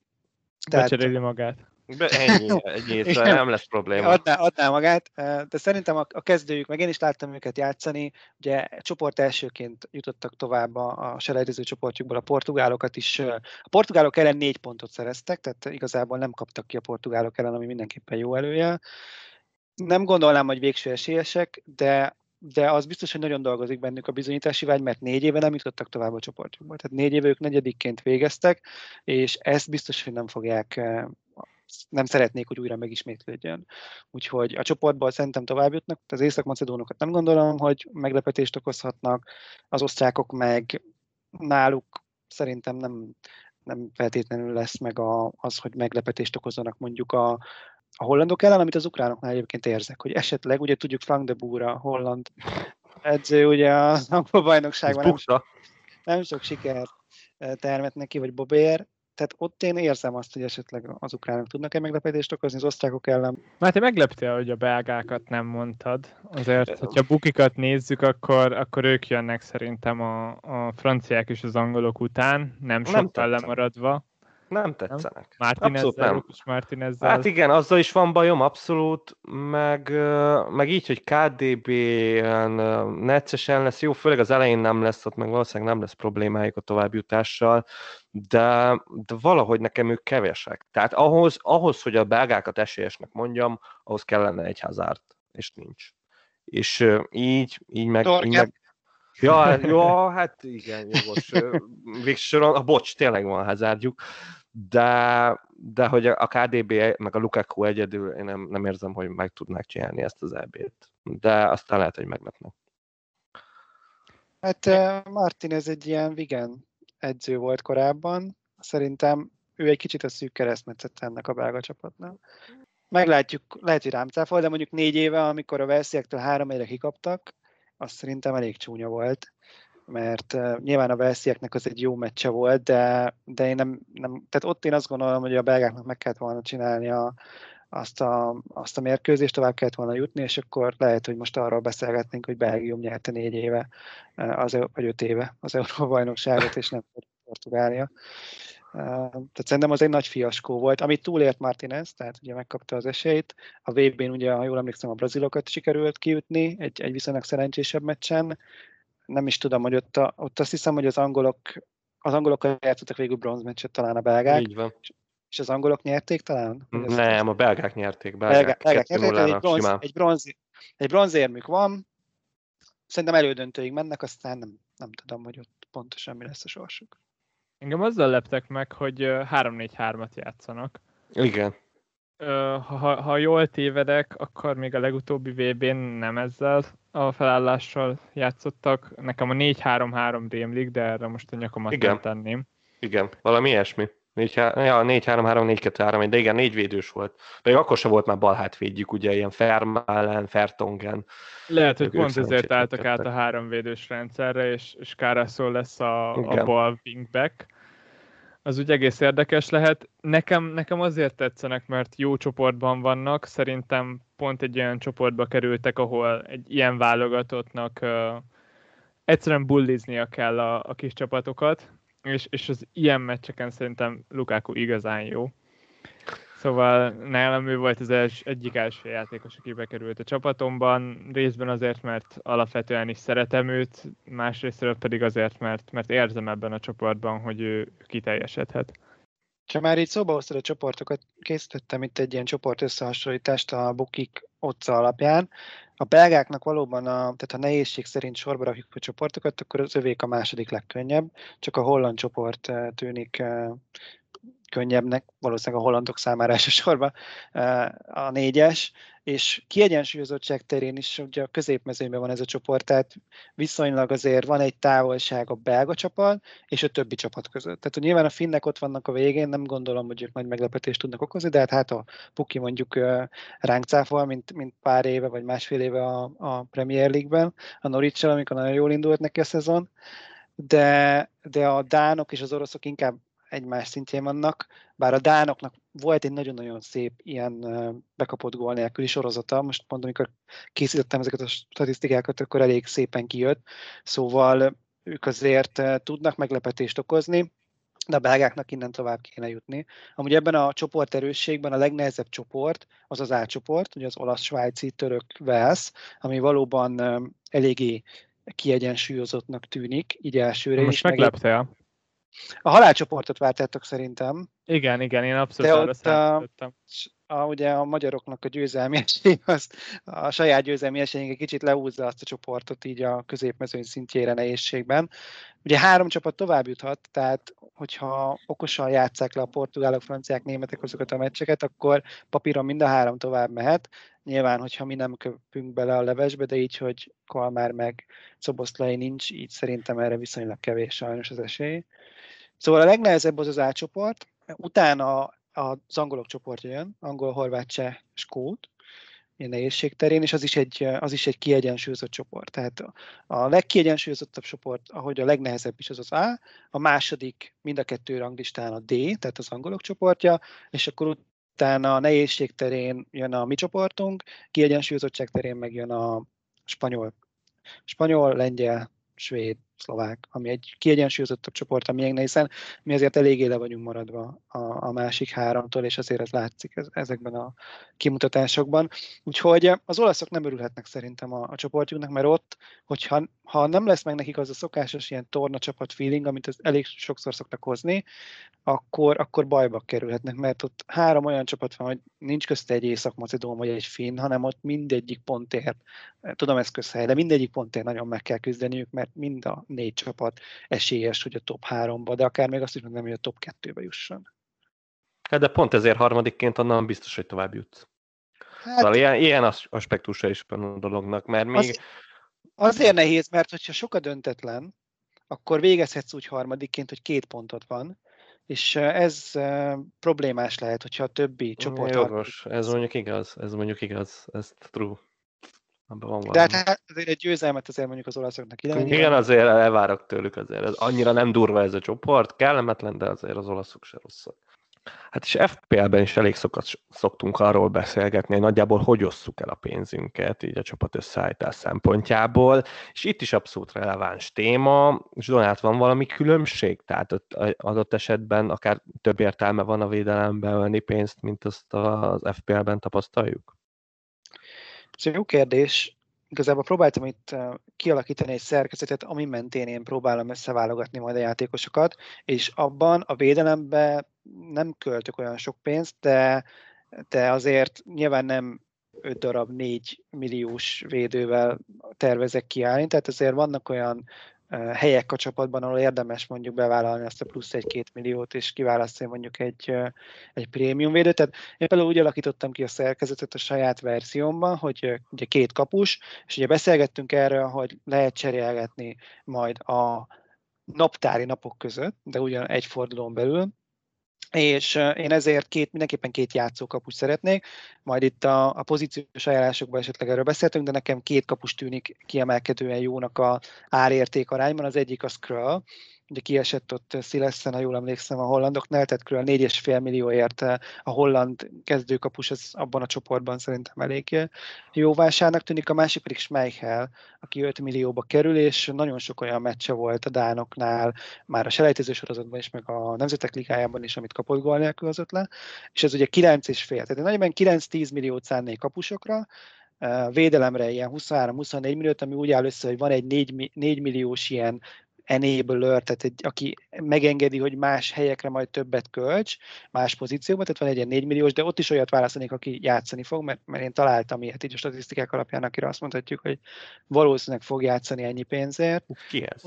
Becseréli magát. Be, ennyi, ennyi nem lesz probléma. Adná, adná magát, de szerintem a, a kezdőjük, meg én is láttam őket játszani, ugye csoport elsőként jutottak tovább a, a selejtező csoportjukból a portugálokat is. A portugálok ellen négy pontot szereztek, tehát igazából nem kaptak ki a portugálok ellen, ami mindenképpen jó elője. Nem gondolnám, hogy végső esélyesek, de de az biztos, hogy nagyon dolgozik bennük a bizonyítási vágy, mert négy éve nem jutottak tovább a csoportjukba. Tehát négy éve ők negyedikként végeztek, és ezt biztos, hogy nem fogják nem szeretnék, hogy újra megismétlődjön. Úgyhogy a csoportból szerintem tovább jutnak, az észak-macedónokat nem gondolom, hogy meglepetést okozhatnak, az osztrákok meg náluk szerintem nem, nem feltétlenül lesz meg a, az, hogy meglepetést okozzanak mondjuk a, a hollandok ellen, amit az ukránoknál egyébként érzek, hogy esetleg, ugye tudjuk Frank de Boer, a holland edző, ugye a angol bajnokságban nem, sok, nem sok sikert eh, termet neki, vagy Bobér, tehát ott én érzem azt, hogy esetleg az ukránok tudnak-e meglepetést okozni az osztrákok ellen. Már te megleptél, hogy a belgákat nem mondtad. Azért, hogyha bukikat nézzük, akkor, akkor ők jönnek szerintem a, a franciák és az angolok után, nem sokkal lemaradva. Nem tetszenek. Martinezzel, nem. Martinezzel. Hát igen, azzal is van bajom, abszolút, meg, meg így, hogy KDB neccesen lesz, jó, főleg az elején nem lesz, ott meg valószínűleg nem lesz problémájuk a továbbjutással, de, de valahogy nekem ők kevesek. Tehát ahhoz, ahhoz, hogy a belgákat esélyesnek mondjam, ahhoz kellene egy hazárt, és nincs. És így, így meg, így meg Ja, jó, hát igen, jogos. Végsősorban, a bocs, tényleg van hazárdjuk, de, de hogy a KDB meg a Lukaku egyedül, én nem, nem érzem, hogy meg tudnák csinálni ezt az EB-t. De aztán lehet, hogy meglepnek. Hát Martin egy ilyen vigen edző volt korábban. Szerintem ő egy kicsit a szűk keresztmetszett ennek a belga csapatnál. Meglátjuk, lehet, hogy rám cáfol, de mondjuk négy éve, amikor a Velsziektől három egyre kikaptak, az szerintem elég csúnya volt mert uh, nyilván a Velszieknek az egy jó meccse volt, de, de én nem, nem, tehát ott én azt gondolom, hogy a belgáknak meg kellett volna csinálni a, azt, a, azt a mérkőzést, tovább kellett volna jutni, és akkor lehet, hogy most arról beszélgetnénk, hogy Belgium nyerte négy éve, az, vagy öt éve az Európa-bajnokságot, és nem Portugália. Tehát szerintem az egy nagy fiaskó volt, amit túlért Martinez, tehát ugye megkapta az esélyt. A VB-n ugye, ha jól emlékszem, a brazilokat sikerült kiütni egy, egy viszonylag szerencsésebb meccsen, nem is tudom, hogy ott, a, ott azt hiszem, hogy az angolok az angolokkal játszottak végül bronzmeccset talán a belgák. Így van. És az angolok nyerték talán? Nem, a belgák nyerték. Belgák, belgák, belgák nyerték, egy, bronz, egy, bronz, egy bronzérmük van, szerintem elődöntőig mennek, aztán nem, nem tudom, hogy ott pontosan mi lesz a sorsuk. Engem azzal leptek meg, hogy 3-4-3-at játszanak. Igen ha, ha jól tévedek, akkor még a legutóbbi VB-n nem ezzel a felállással játszottak. Nekem a 4-3-3 rémlik, de erre most a nyakamat igen. tenném. Igen, valami ilyesmi. 4 ja, 4-3-3, 4-2-3, de igen, négy védős volt. Pedig akkor sem volt már balhátvédjük, ugye ilyen Fermalen, Fertongen. Lehet, hogy pont ezért álltak át a három védős rendszerre, és, és Káraszó lesz a, a bal wingback az úgy egész érdekes lehet. Nekem, nekem azért tetszenek, mert jó csoportban vannak, szerintem pont egy olyan csoportba kerültek, ahol egy ilyen válogatottnak egyszerűen bulliznia kell a, a kis csapatokat, és, és az ilyen meccseken szerintem Lukaku igazán jó. Szóval nálam ő volt az els, egyik első játékos, aki bekerült a csapatomban, részben azért, mert alapvetően is szeretem őt, másrésztről pedig azért, mert, mert érzem ebben a csoportban, hogy ő kiteljesedhet. Ha már így szóba hoztad a csoportokat, készítettem itt egy ilyen csoport összehasonlítást a Bukik otca alapján. A belgáknak valóban, a, tehát ha nehézség szerint sorba rakjuk a csoportokat, akkor az övék a második legkönnyebb, csak a holland csoport eh, tűnik eh, könnyebbnek, valószínűleg a hollandok számára elsősorban a négyes, és kiegyensúlyozottság terén is ugye a középmezőnyben van ez a csoport, tehát viszonylag azért van egy távolság a belga csapat és a többi csapat között. Tehát hogy nyilván a finnek ott vannak a végén, nem gondolom, hogy ők nagy meglepetést tudnak okozni, de hát, hát a Puki mondjuk ránk cáfol, mint, mint pár éve vagy másfél éve a, a Premier League-ben, a norwich amikor nagyon jól indult neki a szezon, de, de a dánok és az oroszok inkább egymás szintjén vannak, bár a Dánoknak volt egy nagyon-nagyon szép ilyen bekapott gól nélküli sorozata, most mondom, amikor készítettem ezeket a statisztikákat, akkor elég szépen kijött, szóval ők azért tudnak meglepetést okozni, de a belgáknak innen tovább kéne jutni. Amúgy ebben a csoport erősségben a legnehezebb csoport az az A csoport, ugye az olasz, svájci, török, Velsz, ami valóban eléggé kiegyensúlyozottnak tűnik, így elsőre Most is. meglepte meg a halálcsoportot vártátok szerintem. Igen, igen, én abszolút De arra számítottam. A, a, ugye a magyaroknak a győzelmi esély, az, a saját győzelmi esélyünk egy kicsit leúzza azt a csoportot így a középmezőny szintjére nehézségben. Ugye három csapat tovább juthat, tehát hogyha okosan játszák le a portugálok, franciák, németek azokat a meccseket, akkor papíron mind a három tovább mehet. Nyilván, hogyha mi nem köpünk bele a levesbe, de így, hogy Kalmár meg Szoboszlai nincs, így szerintem erre viszonylag kevés sajnos az esély. Szóval a legnehezebb az az átcsoport, utána az angolok csoportja jön, angol, horvát, cseh, skót, nehézség terén, és az is egy, az is egy kiegyensúlyozott csoport. Tehát a legkiegyensúlyozottabb csoport, ahogy a legnehezebb is az az A, a második mind a kettő ranglistán a D, tehát az angolok csoportja, és akkor utána a nehézség terén jön a mi csoportunk, kiegyensúlyozottság terén meg jön a spanyol, spanyol, lengyel, svéd, szlovák, ami egy kiegyensúlyozottabb csoport a miénknél, hiszen mi azért eléggé le vagyunk maradva a, a másik háromtól, és azért ez látszik ez, ezekben a kimutatásokban. Úgyhogy az olaszok nem örülhetnek szerintem a, a csoportjuknak, mert ott, hogyha ha nem lesz meg nekik az a szokásos ilyen torna csapat feeling, amit ez elég sokszor szoktak hozni, akkor, akkor bajba kerülhetnek, mert ott három olyan csapat van, hogy nincs közte egy észak-macedón vagy egy finn, hanem ott mindegyik pontért, tudom ez közhely, de mindegyik pontért nagyon meg kell küzdeniük, mert mind a négy csapat esélyes, hogy a top háromba, de akár még azt is mondom, hogy a top kettőbe jusson. Hát de pont ezért harmadikként onnan biztos, hogy tovább jutsz. Hát, szóval ilyen, ilyen aspektusa is van a dolognak, mert még... Az, azért nehéz, mert hogyha sok a döntetlen, akkor végezhetsz úgy harmadikként, hogy két pontot van, és ez problémás lehet, hogyha a többi csoport... Jogos, ez mondjuk igaz, ez mondjuk igaz, ez true. Abban van De hát azért egy győzelmet azért mondjuk az olaszoknak ide. Igen, azért elvárok tőlük azért. Ez annyira nem durva ez a csoport, kellemetlen, de azért az olaszok se rosszak. Hát és FPL-ben is elég szokat, szoktunk arról beszélgetni, hogy nagyjából hogy osszuk el a pénzünket, így a csapat összeállítás szempontjából, és itt is abszolút releváns téma, és Donát van valami különbség? Tehát ott adott esetben akár több értelme van a védelemben venni pénzt, mint azt az FPL-ben tapasztaljuk? Ez egy jó kérdés. Igazából próbáltam itt kialakítani egy szerkezetet, ami mentén én próbálom összeválogatni majd a játékosokat, és abban a védelemben nem költök olyan sok pénzt, de, de azért nyilván nem 5 darab 4 milliós védővel tervezek kiállni, tehát azért vannak olyan helyek a csapatban, ahol érdemes mondjuk bevállalni azt a plusz egy-két milliót, és kiválasztani mondjuk egy, egy prémium védőt. Tehát én például úgy alakítottam ki a szerkezetet a saját verziómban, hogy ugye két kapus, és ugye beszélgettünk erről, hogy lehet cserélgetni majd a naptári napok között, de ugyan egy fordulón belül, és én ezért két, mindenképpen két játszókapus szeretnék, majd itt a, a pozíciós ajánlásokban esetleg erről beszéltünk, de nekem két kapus tűnik kiemelkedően jónak a árérték arányban, az egyik a Skrull, ugye kiesett ott Szileszen, ha jól emlékszem, a hollandoknál, tehát kb. 4,5 millióért a holland kezdőkapus az abban a csoportban szerintem elég jó vásárnak tűnik, a másik pedig Schmeichel, aki 5 millióba kerül, és nagyon sok olyan meccse volt a Dánoknál, már a selejtező sorozatban is, meg a Nemzetek Ligájában is, amit kapott gól nélkül le, és ez ugye 9,5, tehát nagyjából 9-10 milliót szánnék kapusokra, védelemre ilyen 23-24 milliót, ami úgy áll össze, hogy van egy 4, 4 milliós ilyen enabler, tehát egy, aki megengedi, hogy más helyekre majd többet költs, más pozícióban, tehát van egy ilyen 4 milliós, de ott is olyat választanék, aki játszani fog, mert, mert én találtam ilyet így a statisztikák alapján, akire azt mondhatjuk, hogy valószínűleg fog játszani ennyi pénzért. Ki ez?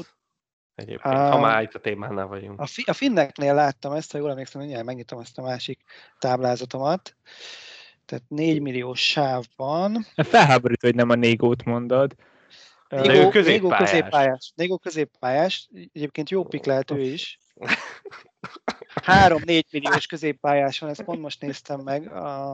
Egyébként, a, ha már itt a témánál vagyunk. A, fi, a finneknél láttam ezt, ha jól emlékszem, hogy megnyitom ezt a másik táblázatomat. Tehát 4 milliós sávban. Felháborít, hogy nem a négót mondod. Négó, középpályás. Négó középpályás. Négó középpályás. Egyébként jó pik lehet ő is. 3-4 milliós középpályás van, ezt pont most néztem meg a,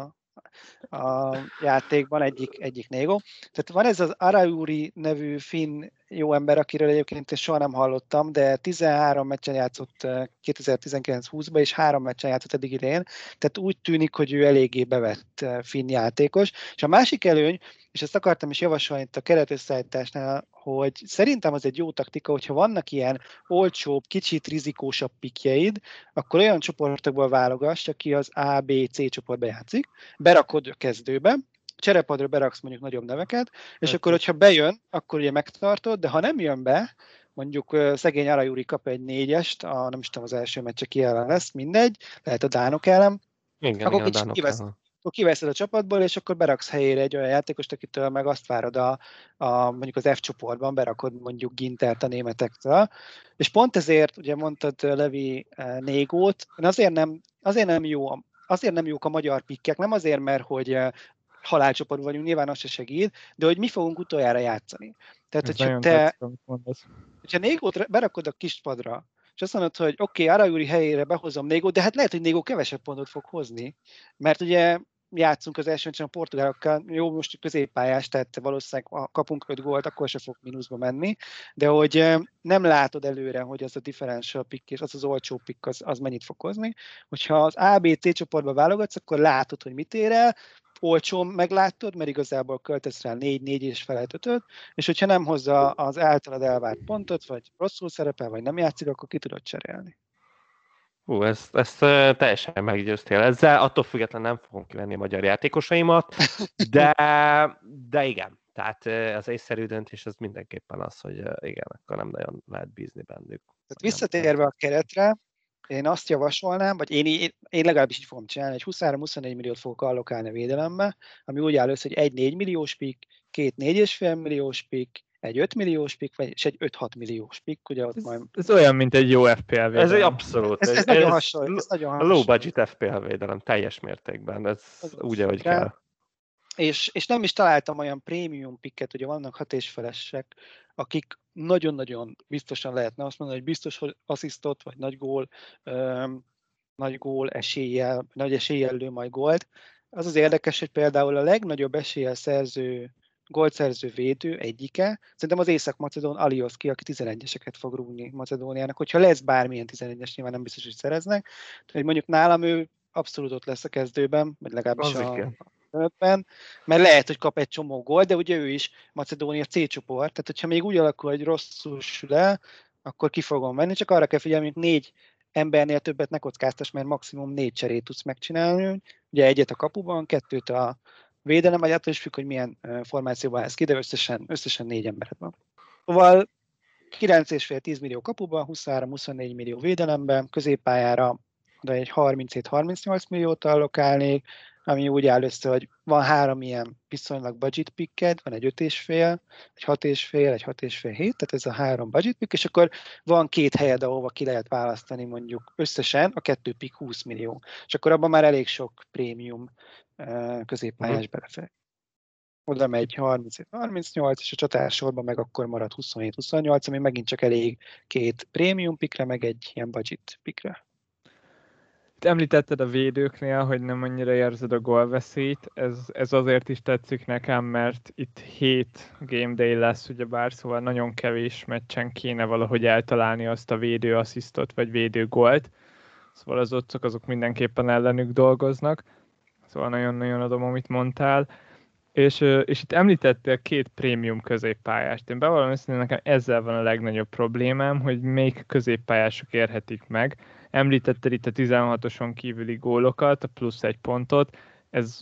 a játékban, egyik, egyik Négó. Tehát van ez az Arauri nevű finn jó ember, akiről egyébként én soha nem hallottam, de 13 meccsen játszott 2019-20-ban, és három meccsen játszott eddig idén, tehát úgy tűnik, hogy ő eléggé bevett finn játékos. És a másik előny, és ezt akartam is javasolni itt a keretösszeállításnál, hogy szerintem az egy jó taktika, hogyha vannak ilyen olcsóbb, kicsit rizikósabb pikjeid, akkor olyan csoportokból válogass, aki az A, B, C csoportba játszik, berakod a kezdőbe, cserepadra beraksz mondjuk nagyobb neveket, és akkor, hogyha bejön, akkor ugye megtartod, de ha nem jön be, mondjuk szegény Arajúri kap egy négyest, a, nem is tudom, az első meccse ki ellen lesz, mindegy, lehet a Dánok ellen, igen, akkor igen, kicsit kivesz, akkor kiveszed a csapatból, és akkor beraksz helyére egy olyan játékost, akitől meg azt várod a, a mondjuk az F csoportban, berakod mondjuk Gintert a németektől. És pont ezért, ugye mondtad Levi Négót, azért nem, azért nem jó azért nem jók a magyar pikkek, nem azért, mert hogy halálcsoportban vagyunk, nyilván az se segít, de hogy mi fogunk utoljára játszani. Tehát, Ez hogyha te, hogyha Négót berakod a kispadra, és azt mondod, hogy oké, okay, Arajúri helyére behozom Négót, de hát lehet, hogy Négó kevesebb pontot fog hozni, mert ugye játszunk az első a portugálokkal, jó, most középpályás, tehát valószínűleg ha kapunk 5 gólt, akkor se fog mínuszba menni, de hogy nem látod előre, hogy az a differential pick és az az olcsó pick az, az mennyit fog hozni. Hogyha az ABC csoportba válogatsz, akkor látod, hogy mit ér el, olcsón meglátod, mert igazából költesz rá 4-4 és felett 5 és hogyha nem hozza az általad elvárt pontot, vagy rosszul szerepel, vagy nem játszik, akkor ki tudod cserélni. Ú, ezt, ezt teljesen meggyőztél ezzel, attól függetlenül nem fogom kivenni a magyar játékosaimat, de, de igen, tehát az észszerű döntés az mindenképpen az, hogy igen, akkor nem nagyon lehet bízni bennük. Tehát visszatérve a keretre, én azt javasolnám, vagy én, én, én legalábbis így fogom csinálni, hogy 23-24 milliót fogok allokálni a védelembe, ami úgy áll össze, hogy egy 4 milliós pik, két 4,5 milliós pik, egy 5 milliós pick, vagy és egy 5-6 milliós pick, ugye ott Ez, majd... ez olyan, mint egy jó FPL védelem. Ez egy abszolút. Ez, ez, ez, nagyon hasonló. Ez nagyon hasonló. low budget FPL védelem teljes mértékben. Ez Az úgy, ahogy kell. kell. és, és nem is találtam olyan prémium picket, ugye vannak hat és felesek, akik nagyon-nagyon biztosan lehetne azt mondani, hogy biztos, hogy asszisztot, vagy nagy gól, öm, nagy gól eséllyel, nagy eséllyel lő majd gólt. Az az érdekes, hogy például a legnagyobb eséllyel szerző gólt szerző védő egyike, szerintem az Észak-Macedón Alioszki, aki 11-eseket fog rúgni Macedóniának. Hogyha lesz bármilyen 11-es, nyilván nem biztos, hogy szereznek. Hogy mondjuk nálam ő abszolút ott lesz a kezdőben, vagy legalábbis Az a, ötben, mert lehet, hogy kap egy csomó gól, de ugye ő is Macedónia C csoport, tehát hogyha még úgy alakul, hogy rosszul sül el, akkor ki fogom menni, csak arra kell figyelni, hogy négy embernél többet ne kockáztas, mert maximum négy cserét tudsz megcsinálni, ugye egyet a kapuban, kettőt a védelem, vagy attól is függ, hogy milyen formációban állsz ki, de összesen, összesen négy embered van. Szóval 9,5-10 millió kapuban, 23-24 millió védelemben, középpályára de egy 37-38 milliót allokálnék, ami úgy áll össze, hogy van három ilyen viszonylag budget picked, van egy 5,5, egy 6,5, egy 6,5 hét, tehát ez a három budget pick, és akkor van két helyed, ahova ki lehet választani mondjuk összesen a kettő pick 20 millió, és akkor abban már elég sok prémium középpályás uh-huh. belefér. Oda megy 37-38, és a csatársorban meg akkor marad 27-28, ami megint csak elég két prémium pickre, meg egy ilyen budget pickre. Itt említetted a védőknél, hogy nem annyira érzed a gólveszélyt. Ez, ez azért is tetszik nekem, mert itt 7 game day lesz, ugyebár, szóval nagyon kevés meccsen kéne valahogy eltalálni azt a védő asszisztot, vagy védő gólt. Szóval az otcok azok mindenképpen ellenük dolgoznak. Szóval nagyon-nagyon adom, amit mondtál. És, és itt említettél két prémium középpályást. Én bevallom őszintén, nekem ezzel van a legnagyobb problémám, hogy melyik középpályások érhetik meg. Említetted itt a 16-oson kívüli gólokat, a plusz egy pontot, ez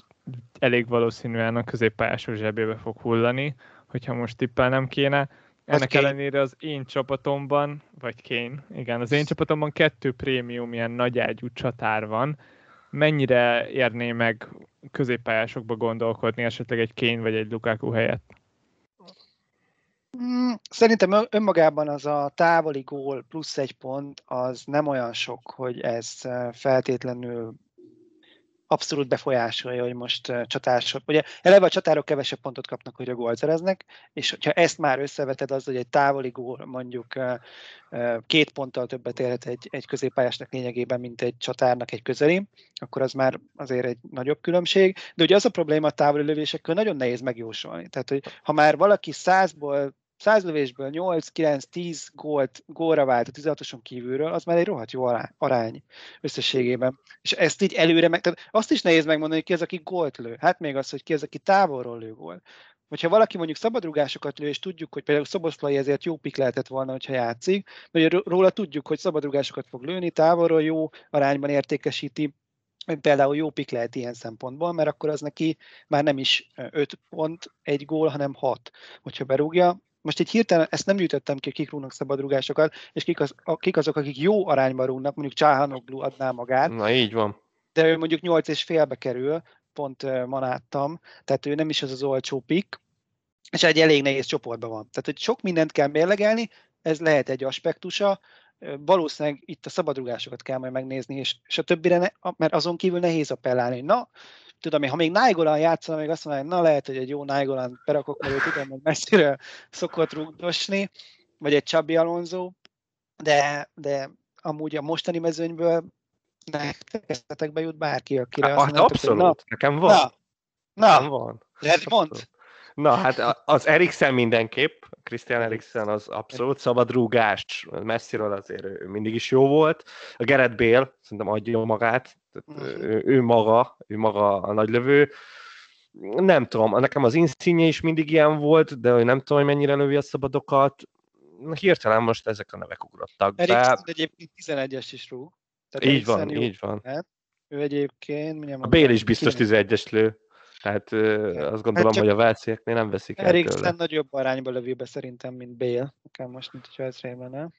elég valószínűen a középpályások zsebébe fog hullani, hogyha most tippelnem kéne. Ennek Kane. ellenére az én csapatomban, vagy Kane, igen, az én csapatomban kettő prémium ilyen nagyágyú csatár van. Mennyire érné meg középpályásokba gondolkodni esetleg egy Kane vagy egy Lukaku helyett? Mm, Szerintem ön- önmagában az a távoli gól plusz egy pont, az nem olyan sok, hogy ez feltétlenül abszolút befolyásolja, hogy most csatások. Ugye eleve a csatárok kevesebb pontot kapnak, hogy a gólt szereznek, és hogyha ezt már összeveted az, hogy egy távoli gól mondjuk két ponttal többet érhet egy, egy középpályásnak lényegében, mint egy csatárnak egy közeli, akkor az már azért egy nagyobb különbség. De ugye az a probléma a távoli lövésekkel, nagyon nehéz megjósolni. Tehát, hogy ha már valaki százból 100 lövésből 8, 9, 10 gólt, gólra vált a 16-oson kívülről, az már egy rohadt jó ará- arány összességében. És ezt így előre meg, tehát azt is nehéz megmondani, hogy ki az, aki gólt lő. Hát még az, hogy ki az, aki távolról lő gól. Hogyha valaki mondjuk szabadrugásokat lő, és tudjuk, hogy például Szoboszlai ezért jó pik lehetett volna, hogyha játszik, vagy róla tudjuk, hogy szabadrugásokat fog lőni, távolról jó arányban értékesíti, például jó pik lehet ilyen szempontból, mert akkor az neki már nem is 5 pont, egy gól, hanem 6, hogyha berúgja. Most így hirtelen ezt nem gyűjtöttem ki, kik rúgnak szabadrugásokat, és kik, az, a- kik azok, akik jó arányban rúgnak, mondjuk Csáhanoglu adná magát, Na így van. de ő mondjuk 8 és félbe kerül, pont uh, ma láttam, tehát ő nem is az az olcsó pick, és egy elég nehéz csoportban van. Tehát, hogy sok mindent kell mérlegelni, ez lehet egy aspektusa, valószínűleg itt a szabadrugásokat kell majd megnézni, és, és a többire, ne, mert azon kívül nehéz appellálni, na, tudom én, ha még Nájgolan játszana, még azt mondanám, hogy na lehet, hogy egy jó Nájgolan berakok, mert ő tudom, hogy messziről szokott rúgdosni, vagy egy Csabi Alonso, de, de amúgy a mostani mezőnyből nektek jut bárki, akire azt Hát, mondjátok, hogy abszolút. Nekem van. Na, na, na van. Redmond, Abszolút. Na, hát az Eriksen mindenképp, Christian Eriksen az abszolút szabad rúgás, messziről azért ő mindig is jó volt. A Gerett Bale szerintem adja magát, tehát Mhm. ő, ő maga, ő maga a nagylövő. Nem tudom, nekem az Insigne is mindig ilyen volt, de hogy nem tudom, hogy mennyire lövi a szabadokat. Hirtelen most ezek a nevek ugrottak be. Eriksen egyébként 11-es is rúg. Tehát Így van, Eriksen így van. Ő egyébként, mindjárt A Bale is biztos 11. 11-es lő. Tehát azt gondolom, csak hogy a Velcieknél nem veszik el Eriksen nagyobb arányba lövi be szerintem, mint Bale. Nekem most, mint hogyha ez rémlene.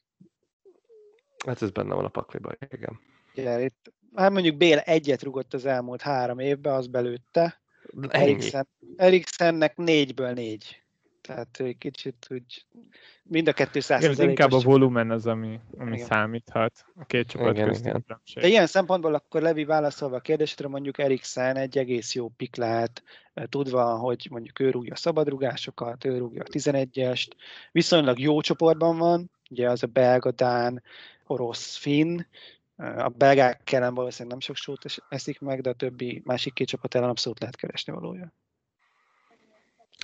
Hát ez benne van a pakliban, igen. Ugye, itt, hát mondjuk Bale egyet rugott az elmúlt három évben, az belőtte. Eriksen, Eriksennek négyből négy. Tehát egy kicsit úgy mind a kettő száz Ez inkább a volumen az, ami, ami Igen. számíthat a két csapat Igen, közti igen. különbség. De ilyen szempontból akkor Levi válaszolva a kérdésre, mondjuk Eriksen egy egész jó pik lehet, eh, tudva, hogy mondjuk ő rúgja a szabadrugásokat, ő rúgja a 11-est, viszonylag jó csoportban van, ugye az a belga, dán, orosz, finn, a belgák ellen valószínűleg nem sok sót es- eszik meg, de a többi másik két csapat ellen abszolút lehet keresni valója.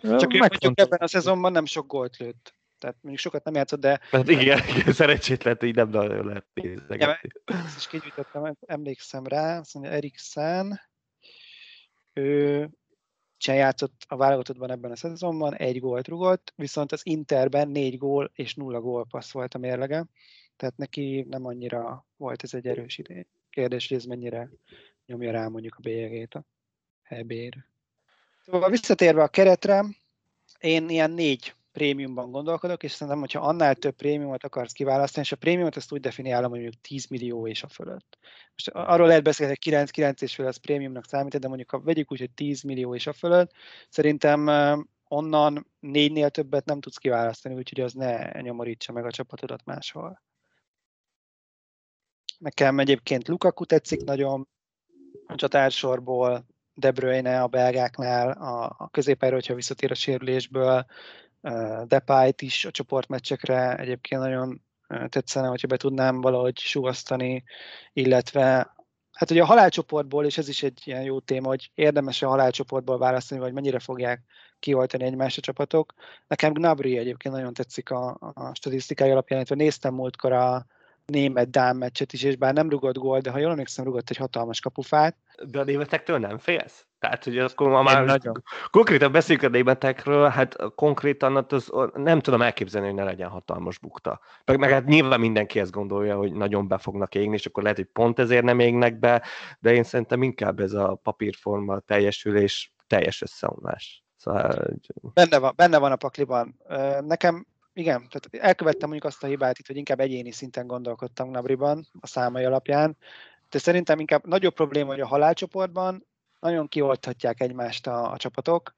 Csak ő mondjuk ebben a szezonban nem sok gólt lőtt. Tehát mondjuk sokat nem játszott, de Hát igen, igen szerencsétlen, így nem nagyon lehet nézegetni. ezt is kigyűjtöttem, emlékszem rá, azt mondja Eriksen, ő sem játszott a válogatottban ebben a szezonban, egy gólt rugott, viszont az Interben négy gól és nulla gólpassz volt a mérlege, tehát neki nem annyira volt ez egy erős idő. Kérdés, hogy ez mennyire nyomja rá mondjuk a bélyegét a HB-re. Szóval visszatérve a keretre, én ilyen négy prémiumban gondolkodok, és szerintem, hogyha annál több prémiumot akarsz kiválasztani, és a prémiumot ezt úgy definiálom, hogy mondjuk 10 millió és a fölött. Most arról lehet beszélni, hogy 9-9 és föl az prémiumnak számít, de mondjuk ha vegyük úgy, hogy 10 millió és a fölött, szerintem onnan négynél többet nem tudsz kiválasztani, úgyhogy az ne nyomorítsa meg a csapatodat máshol. Nekem egyébként Lukaku tetszik nagyon a csatársorból, De Bruyne a belgáknál, a, a középpályára, hogyha visszatér a sérülésből, Depayt is a csoportmeccsekre egyébként nagyon tetszene, hogyha be tudnám valahogy sugasztani, illetve hát ugye a halálcsoportból, és ez is egy ilyen jó téma, hogy érdemes a halálcsoportból választani, vagy mennyire fogják kioltani egymást a csapatok. Nekem Gnabry egyébként nagyon tetszik a, a statisztikai alapján, illetve néztem múltkor a német-dán meccset is, és bár nem rugott gól, de ha jól emlékszem, rugott egy hatalmas kapufát. De a németektől nem félsz? Tehát, hogy akkor ma már nagyon. konkrétan beszéljük a németekről, hát konkrétan az, nem tudom elképzelni, hogy ne legyen hatalmas bukta. Meg, meg hát nyilván mindenki ezt gondolja, hogy nagyon be fognak égni, és akkor lehet, hogy pont ezért nem égnek be, de én szerintem inkább ez a papírforma teljesülés teljes összeomlás. Szóval, Benne van, benne van a pakliban. Nekem igen, tehát elkövettem mondjuk azt a hibát itt, hogy inkább egyéni szinten gondolkodtam Gnabriban a számai alapján, de szerintem inkább nagyobb probléma, hogy a halálcsoportban nagyon kiolthatják egymást a, a csapatok,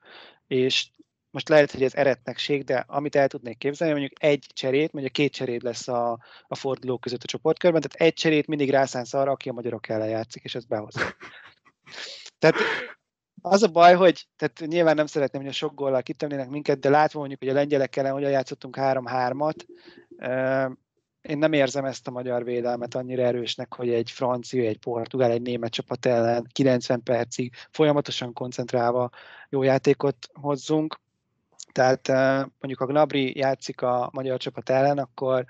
és most lehet, hogy ez eretnekség, de amit el tudnék képzelni, mondjuk egy cserét, mondjuk két cserét lesz a, a fordulók között a csoportkörben, tehát egy cserét mindig rászánsz arra, aki a magyarok ellen játszik, és ezt behozza. Tehát az a baj, hogy tehát nyilván nem szeretném, hogy a sok góllal kitemnének minket, de látva mondjuk, hogy a lengyelek ellen hogyan játszottunk 3-3-at, én nem érzem ezt a magyar védelmet annyira erősnek, hogy egy francia, egy portugál, egy német csapat ellen 90 percig folyamatosan koncentrálva jó játékot hozzunk. Tehát mondjuk ha Gnabry játszik a magyar csapat ellen, akkor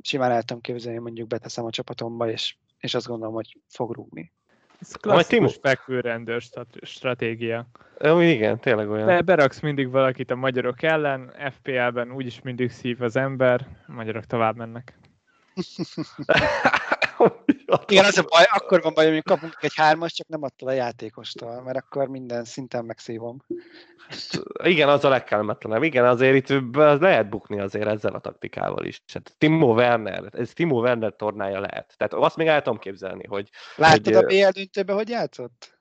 simán el tudom képzelni, mondjuk beteszem a csapatomba, és, és azt gondolom, hogy fog rúgni. Ez klasszikus fekvőrendőr strat- stratégia. Ö, igen, tényleg olyan. Be, beraksz mindig valakit a magyarok ellen, FPL-ben úgyis mindig szív az ember, a magyarok tovább mennek. Igen, az a baj, akkor van baj, hogy kapunk egy hármas, csak nem attól a játékostól, mert akkor minden szinten megszívom. Igen, az a legkellemetlenebb. Igen, azért itt be- lehet bukni azért ezzel a taktikával is. Hát Timo Werner, ez Timo Werner tornája lehet. Tehát azt még el tudom képzelni, hogy Láttad Hogy, a BL döntőben, hogy játszott?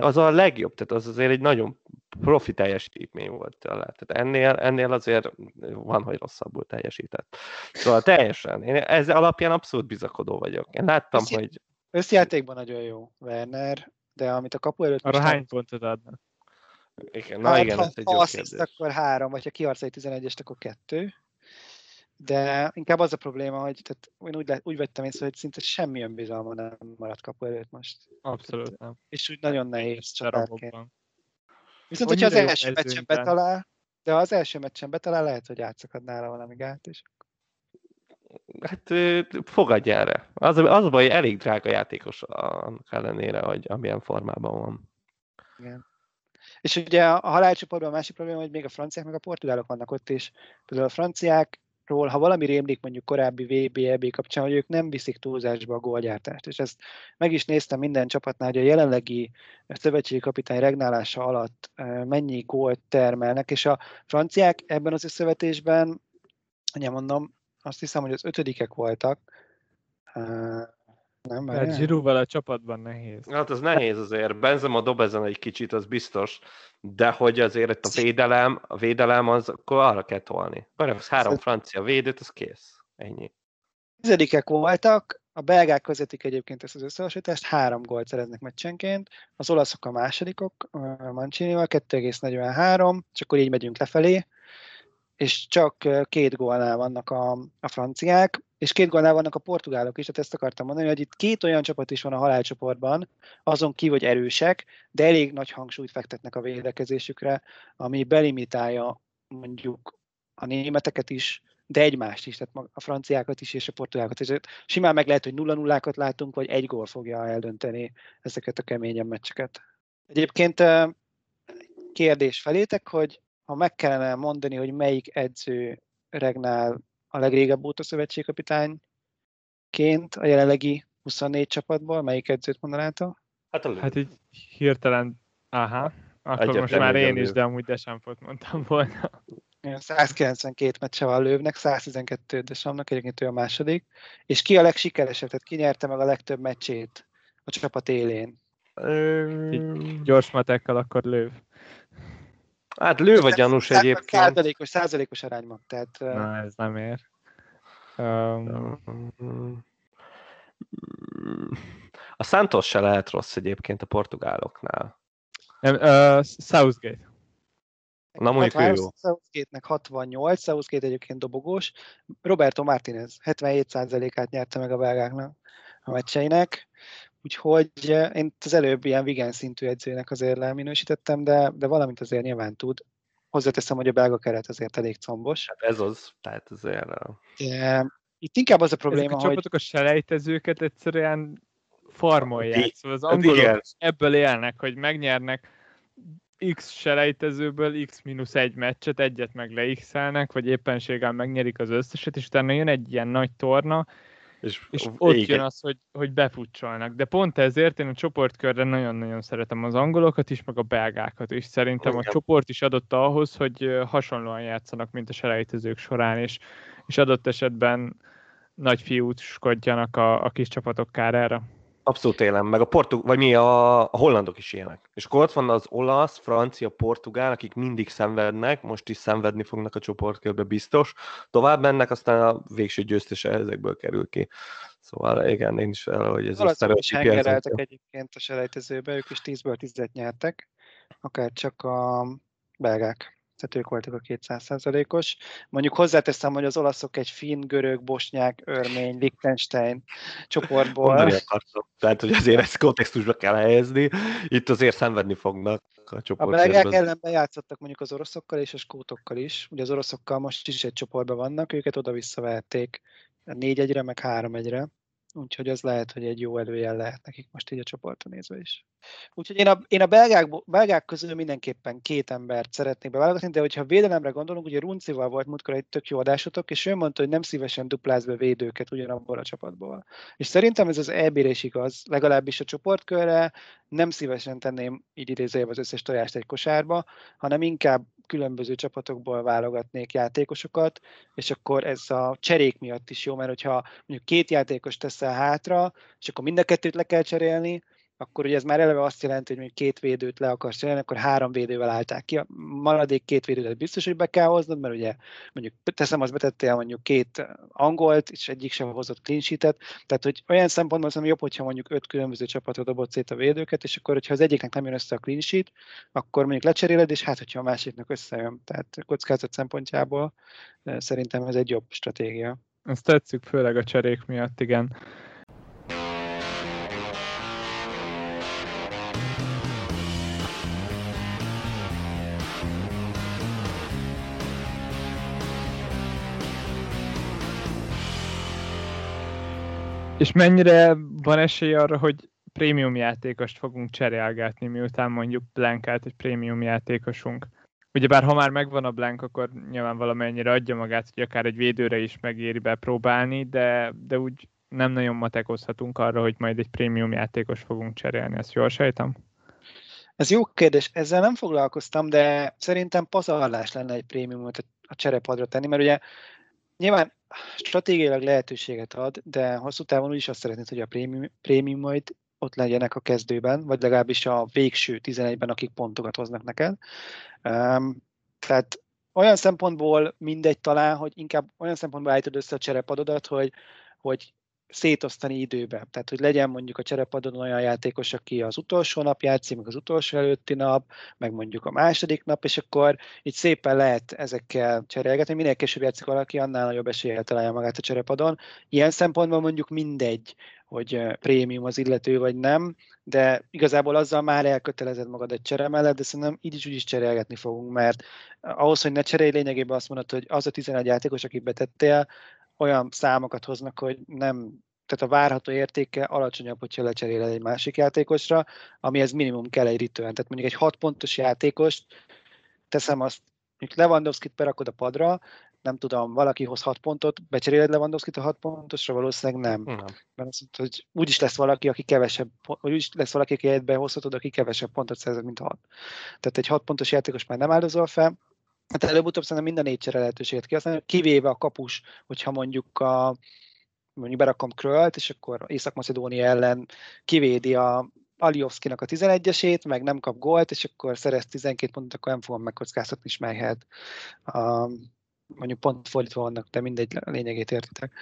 Az a legjobb, tehát az azért egy nagyon profi teljesítmény volt tőle. Tehát ennél, ennél azért van, hogy rosszabbul teljesített. Szóval teljesen. Én ez alapján abszolút bizakodó vagyok. Én láttam, Összi- hogy Összjátékban nagyon jó Werner, de amit a kapu előtt Arra hány pontot adnak? igen, na hát, igen, ha, ez egy ha jó kérdés. akkor három, vagy ha kiharc egy 11-est, akkor kettő. De inkább az a probléma, hogy tehát én úgy, le- úgy vettem észre, hogy szinte semmi önbizalma nem maradt kapu előtt most. Abszolút nem. És úgy nagyon nehéz csatárként. Viszont, Annyira hogyha az első meccsen betalál, de ha az első meccsen betalál, lehet, hogy játszakad nála valami gát, és Hát fogadj erre. Az, az a baj, hogy elég drága játékos annak ellenére, hogy amilyen formában van. Igen. És ugye a halálcsoportban a másik probléma, hogy még a franciák meg a portugálok vannak ott is. Például a franciákról, ha valami rémlik mondjuk korábbi VB, EB kapcsán, hogy ők nem viszik túlzásba a gólgyártást. És ezt meg is néztem minden csapatnál, hogy a jelenlegi szövetségi kapitány regnálása alatt eh, mennyi gólt termelnek, és a franciák ebben az összevetésben, ugye mondom, azt hiszem, hogy az ötödikek voltak, eh, Nem, Mert várjál. Zsirúval a csapatban nehéz. Hát az nehéz azért. Benzema dob ezen egy kicsit, az biztos. De hogy azért itt a védelem, a védelem az akkor arra kell tolni. Beraksz három francia védőt, az kész. Ennyi. Tizedikek voltak, a belgák vezetik egyébként ezt az összehasonlítást, három gólt szereznek meccsenként, az olaszok a másodikok Mancinival, 2,43, és akkor így megyünk lefelé, és csak két gólnál vannak a, a franciák, és két gólnál vannak a portugálok is, tehát ezt akartam mondani, hogy itt két olyan csapat is van a halálcsoportban, azon kívül, hogy erősek, de elég nagy hangsúlyt fektetnek a védekezésükre, ami belimitálja mondjuk a németeket is, de egymást is, tehát a franciákat is és a portugálokat is. Simán meg lehet, hogy nulla nullákat látunk, vagy egy gól fogja eldönteni ezeket a keményen meccseket. Egyébként kérdés felétek, hogy ha meg kellene mondani, hogy melyik edző regnál a legrégebb óta szövetségkapitányként a jelenlegi 24 csapatból, melyik edzőt mondanátok? Hát a. Hát így hirtelen, aha, akkor Egyértelmű, most már én is, de amúgy Desampot mondtam volna. Ilyen 192 meccse van Lővnek, 112 Desamnak, egyébként ő a második. És ki a legsikeresebb, tehát ki nyerte meg a legtöbb meccsét a csapat élén? Gyors matekkal akkor lőv. Hát lő vagy gyanús egyébként. Százalékos, százalékos arányban. Tehát, Na, ez nem ér. Um, A Santos se lehet rossz egyébként a portugáloknál. nem, uh, Southgate. Na mondjuk ő jó. Southgate-nek 68, Southgate egyébként dobogós. Roberto Martinez 77%-át nyerte meg a belgáknak a meccseinek. Úgyhogy eh, én az előbb ilyen vigán szintű edzőnek azért leminősítettem, de, de valamit azért nyilván tud. Hozzáteszem, hogy a belga keret azért elég combos. Hát ez az, tehát azért... uh, De itt inkább az a Ezek probléma, a hogy csapatok a selejtezőket egyszerűen farmolják. Szóval az angolok igen. ebből élnek, hogy megnyernek X selejtezőből X mínusz egy meccset, egyet meg leixelnek, vagy éppenséggel megnyerik az összeset, és utána jön egy ilyen nagy torna, És, és ott jön az, hogy, hogy befutcsolnak. De pont ezért én a csoportkörre nagyon-nagyon szeretem az angolokat is, meg a belgákat is. Szerintem a Igen. csoport is adott ahhoz, hogy hasonlóan játszanak, mint a selejtezők során, és, és adott esetben nagy fiúskodjanak a, a kis csapatok kárára. Abszolút élem, meg a portug, vagy mi, a, a hollandok is ilyenek. És akkor ott van az olasz, francia, portugál, akik mindig szenvednek, most is szenvedni fognak a csoportkörbe biztos. Tovább mennek, aztán a végső győztese ezekből kerül ki. Szóval igen, én is el, hogy ez a Olaszok is sztereotípia. hengereltek nekem- egyébként a selejtezőbe, ők is 10-ből 10-et nyertek, akár csak a belgák. Tehát ők voltak a 200%-os. Mondjuk hozzáteszem, hogy az olaszok egy finn, görög, bosnyák, örmény, Liechtenstein csoportból. Mondani akartam. Tehát, hogy azért ezt kontextusba kell helyezni. Itt azért szenvedni fognak a A csoportkörben. belgák ellenben játszottak mondjuk az oroszokkal és a skótokkal is. Ugye az oroszokkal most is egy csoportban vannak, őket oda-vissza vehették 4-1-re, meg 3-1-re. Úgyhogy az lehet, hogy egy jó előjel lehet nekik most így a csoportra nézve is. Úgyhogy én a, én a belgák, belgák közül mindenképpen két embert szeretnék beválogatni, de hogyha védelemre gondolunk, ugye Runcival volt múltkor egy tök jó adásotok, és ő mondta, hogy nem szívesen dupláz be védőket ugyanabból a csapatból. És szerintem ez az EB-re is igaz, legalábbis a csoportkörre nem szívesen tenném így idézőjelben az összes tojást egy kosárba, hanem inkább különböző csapatokból válogatnék játékosokat, és akkor ez a cserék miatt is jó, mert hogyha mondjuk két játékos teszel hátra, és akkor mind a kettőt le kell cserélni, akkor ugye ez már eleve azt jelenti, hogy mondjuk két védőt le akarsz cserélni, akkor három védővel állták ki. A maradék két védőt biztos, hogy be kell hoznod, mert ugye mondjuk teszem, azt betettél mondjuk két angolt, és egyik sem hozott clean tehát hogy olyan szempontból szerintem jobb, hogyha mondjuk öt különböző csapatra dobott szét a védőket, és akkor, hogyha az egyiknek nem jön össze a clean akkor mondjuk lecseréled, és hát, hogyha a másiknak összejön. Tehát kockázat szempontjából eh, szerintem ez egy jobb stratégia. Ezt tetszik, főleg a cserék miatt, igen. És mennyire van esély arra, hogy prémium játékost fogunk cserélgetni, miután mondjuk Blankát egy prémium játékosunk? Ugyebár ha már megvan a Blank, akkor nyilván valamennyire adja magát, hogy akár egy védőre is megéri bepróbálni, de, de úgy nem nagyon matekozhatunk arra, hogy majd egy prémium játékos fogunk cserélni. Ezt jól sejtem? Ez jó kérdés, ezzel nem foglalkoztam, de szerintem pazarlás lenne egy prémiumot a cserepadra tenni, mert ugye nyilván stratégiailag lehetőséget ad, de hosszú távon úgyis azt szeretnéd, hogy a prémium, prémium majd ott legyenek a kezdőben, vagy legalábbis a végső 11-ben, akik pontokat hoznak neked. Um, tehát olyan szempontból mindegy talán, hogy inkább olyan szempontból állítod össze a cserepadodat, hogy, hogy szétosztani időbe. Tehát, hogy legyen mondjuk a cserepadon olyan játékos, aki az utolsó nap játszik, meg az utolsó előtti nap, meg mondjuk a második nap, és akkor így szépen lehet ezekkel cserélgetni. Minél később játszik valaki, annál nagyobb eséllyel találja magát a cserepadon. Ilyen szempontból mondjuk mindegy, hogy prémium az illető vagy nem, de igazából azzal már elkötelezed magad egy csere mellett, de szerintem így is úgy is cserélgetni fogunk, mert ahhoz, hogy ne cserélj, lényegében azt mondod, hogy az a 11 játékos, akit betettél, olyan számokat hoznak, hogy nem, tehát a várható értéke alacsonyabb, hogyha lecseréled egy másik játékosra, amihez minimum kell egy return. Tehát mondjuk egy 6 pontos játékost, teszem azt, mondjuk Lewandowski-t berakod a padra, nem tudom, valaki hoz 6 pontot, becseréled Lewandowski-t a 6 pontosra, valószínűleg nem. nem. Mert azt mondta, hogy úgyis lesz valaki, aki kevesebb, vagy úgyis lesz valaki, aki egybe hozhatod, aki kevesebb pontot szerez, mint 6. Tehát egy 6 pontos játékos már nem áldozol fel, Hát előbb-utóbb szerintem minden négy csere lehetőséget kihasználni, kivéve a kapus, hogyha mondjuk a mondjuk berakom Krölt, és akkor Észak-Macedónia ellen kivédi a Aliovszkinak a 11-esét, meg nem kap gólt, és akkor szerez 12 pontot, akkor nem fogom megkockáztatni Smeichelt. Um, mondjuk pont fordítva vannak, de mindegy lényegét értitek.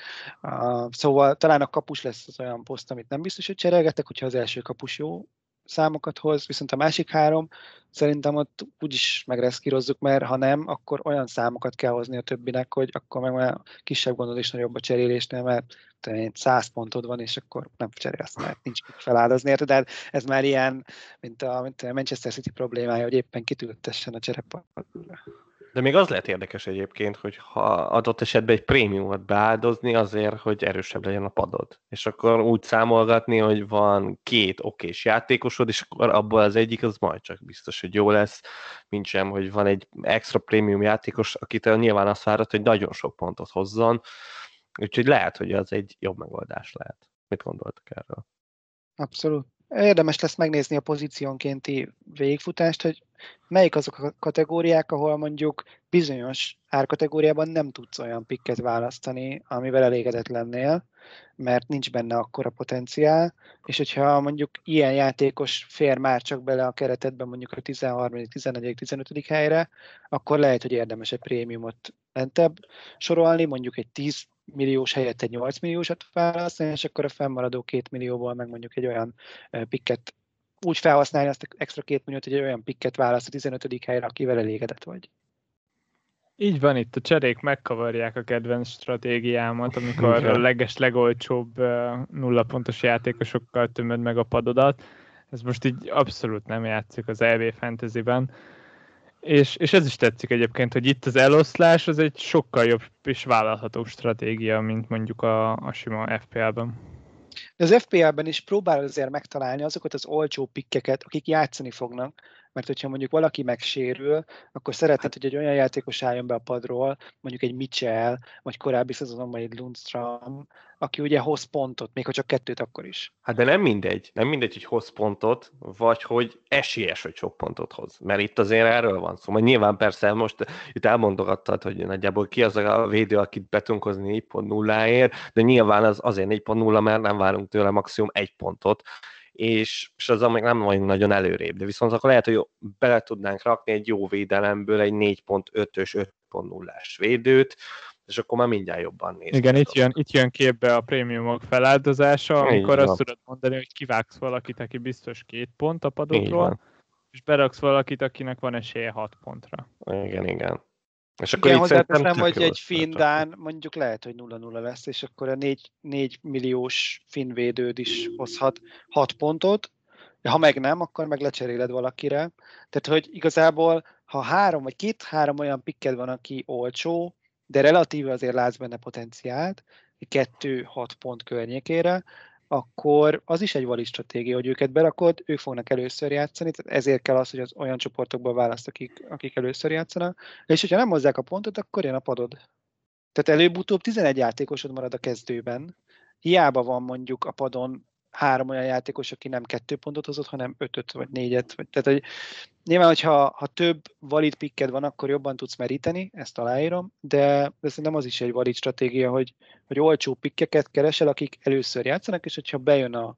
Uh, szóval talán a kapus lesz az olyan poszt, amit nem biztos, hogy cserélgetek, hogyha az első kapus jó számokat hoz, viszont a másik három szerintem ott úgyis megreszkírozzuk, mert ha nem, akkor olyan számokat kell hozni a többinek, hogy akkor meg már kisebb gondod is nagyobb a cserélésnél, mert te 100 pontod van, és akkor nem cserélsz, mert nincs mit feláldozni, érted? De ez már ilyen, mint a, mint a Manchester City problémája, hogy éppen kitültessen a cserepadra. De még az lehet érdekes egyébként, hogy ha adott esetben egy prémiumot beáldozni azért, hogy erősebb legyen a padod. És akkor úgy számolgatni, hogy van két okés játékosod, és akkor abból az egyik az majd csak biztos, hogy jó lesz, mint sem, hogy van egy extra prémium játékos, akitől nyilván azt várod, hogy nagyon sok pontot hozzon. Úgyhogy lehet, hogy az egy jobb megoldás lehet. Mit gondoltak erről? Abszolút. Érdemes lesz megnézni a pozíciónkénti végfutást, hogy melyik azok a kategóriák, ahol mondjuk bizonyos árkategóriában nem tudsz olyan pikket választani, amivel elégedett lennél, mert nincs benne akkora potenciál, és hogyha mondjuk ilyen játékos fér már csak bele a keretedben mondjuk a 13., 14., 15. helyre, akkor lehet, hogy érdemes egy prémiumot lentebb sorolni, mondjuk egy 10 milliós helyett egy 8 milliósat választani, és akkor a fennmaradó 2 millióból meg mondjuk egy olyan pikket úgy felhasználni azt extra 2 milliót, hogy egy olyan pikket választ a 15. helyre, akivel elégedett vagy. Így van, itt a cserék megkavarják a kedvenc stratégiámat, amikor a leges, legolcsóbb nulla pontos játékosokkal tömöd meg a padodat. Ez most így abszolút nem játszik az EV Fantasy-ben. És, és ez is tetszik egyébként, hogy itt az eloszlás az egy sokkal jobb és vállalható stratégia, mint mondjuk a, a sima FPL-ben. De az FPL-ben is próbál azért megtalálni azokat az olcsó pikkeket, akik játszani fognak, mert hogyha mondjuk valaki megsérül, akkor szeretnéd, hogy egy olyan játékos álljon be a padról, mondjuk egy Mitchell, vagy korábbi szezonban egy Lundström, aki ugye hoz pontot, még ha csak kettőt akkor is. Hát de nem mindegy, nem mindegy, hogy hoz pontot, vagy hogy esélyes, hogy sok pontot hoz. Mert itt azért erről van szó. Majd nyilván persze most itt elmondogattad, hogy nagyjából ki az a védő, akit be tudunk hozni 4.0-ért, de nyilván az azért 4.0, mert nem várunk tőle maximum egy pontot, és, és azzal még nem vagyunk nagyon előrébb, de viszont akkor lehet, hogy bele tudnánk rakni egy jó védelemből egy 4.5-ös, 5.0-ás védőt, és akkor már mindjárt jobban néz. Igen, itt jön, itt jön képbe a prémiumok feláldozása, amikor azt tudod mondani, hogy kivágsz valakit, aki biztos két pont a padokról, és beraksz valakit, akinek van esélye hat pontra. Igen, igen. És akkor Igen, hozzáteszem, hogy egy Findán mondjuk lehet, hogy 0-0 lesz, és akkor a 4, 4 milliós finvédőd is hozhat 6 pontot, de ha meg nem, akkor meg lecseréled valakire. Tehát, hogy igazából, ha három vagy két-három olyan pikked van, aki olcsó, de relatíve azért látsz benne potenciált, kettő-hat pont környékére, akkor az is egy valid stratégia, hogy őket berakod, ők fognak először játszani, tehát ezért kell az, hogy az olyan csoportokból választ, akik, akik először játszanak, és hogyha nem hozzák a pontot, akkor jön a padod. Tehát előbb-utóbb 11 játékosod marad a kezdőben, hiába van mondjuk a padon három olyan játékos, aki nem kettő pontot hozott, hanem ötöt vagy négyet. Vagy, tehát, hogy nyilván, hogyha ha több valid pikked van, akkor jobban tudsz meríteni, ezt aláírom, de, de szerintem az is egy valid stratégia, hogy, hogy olcsó pikkeket keresel, akik először játszanak, és hogyha bejön a,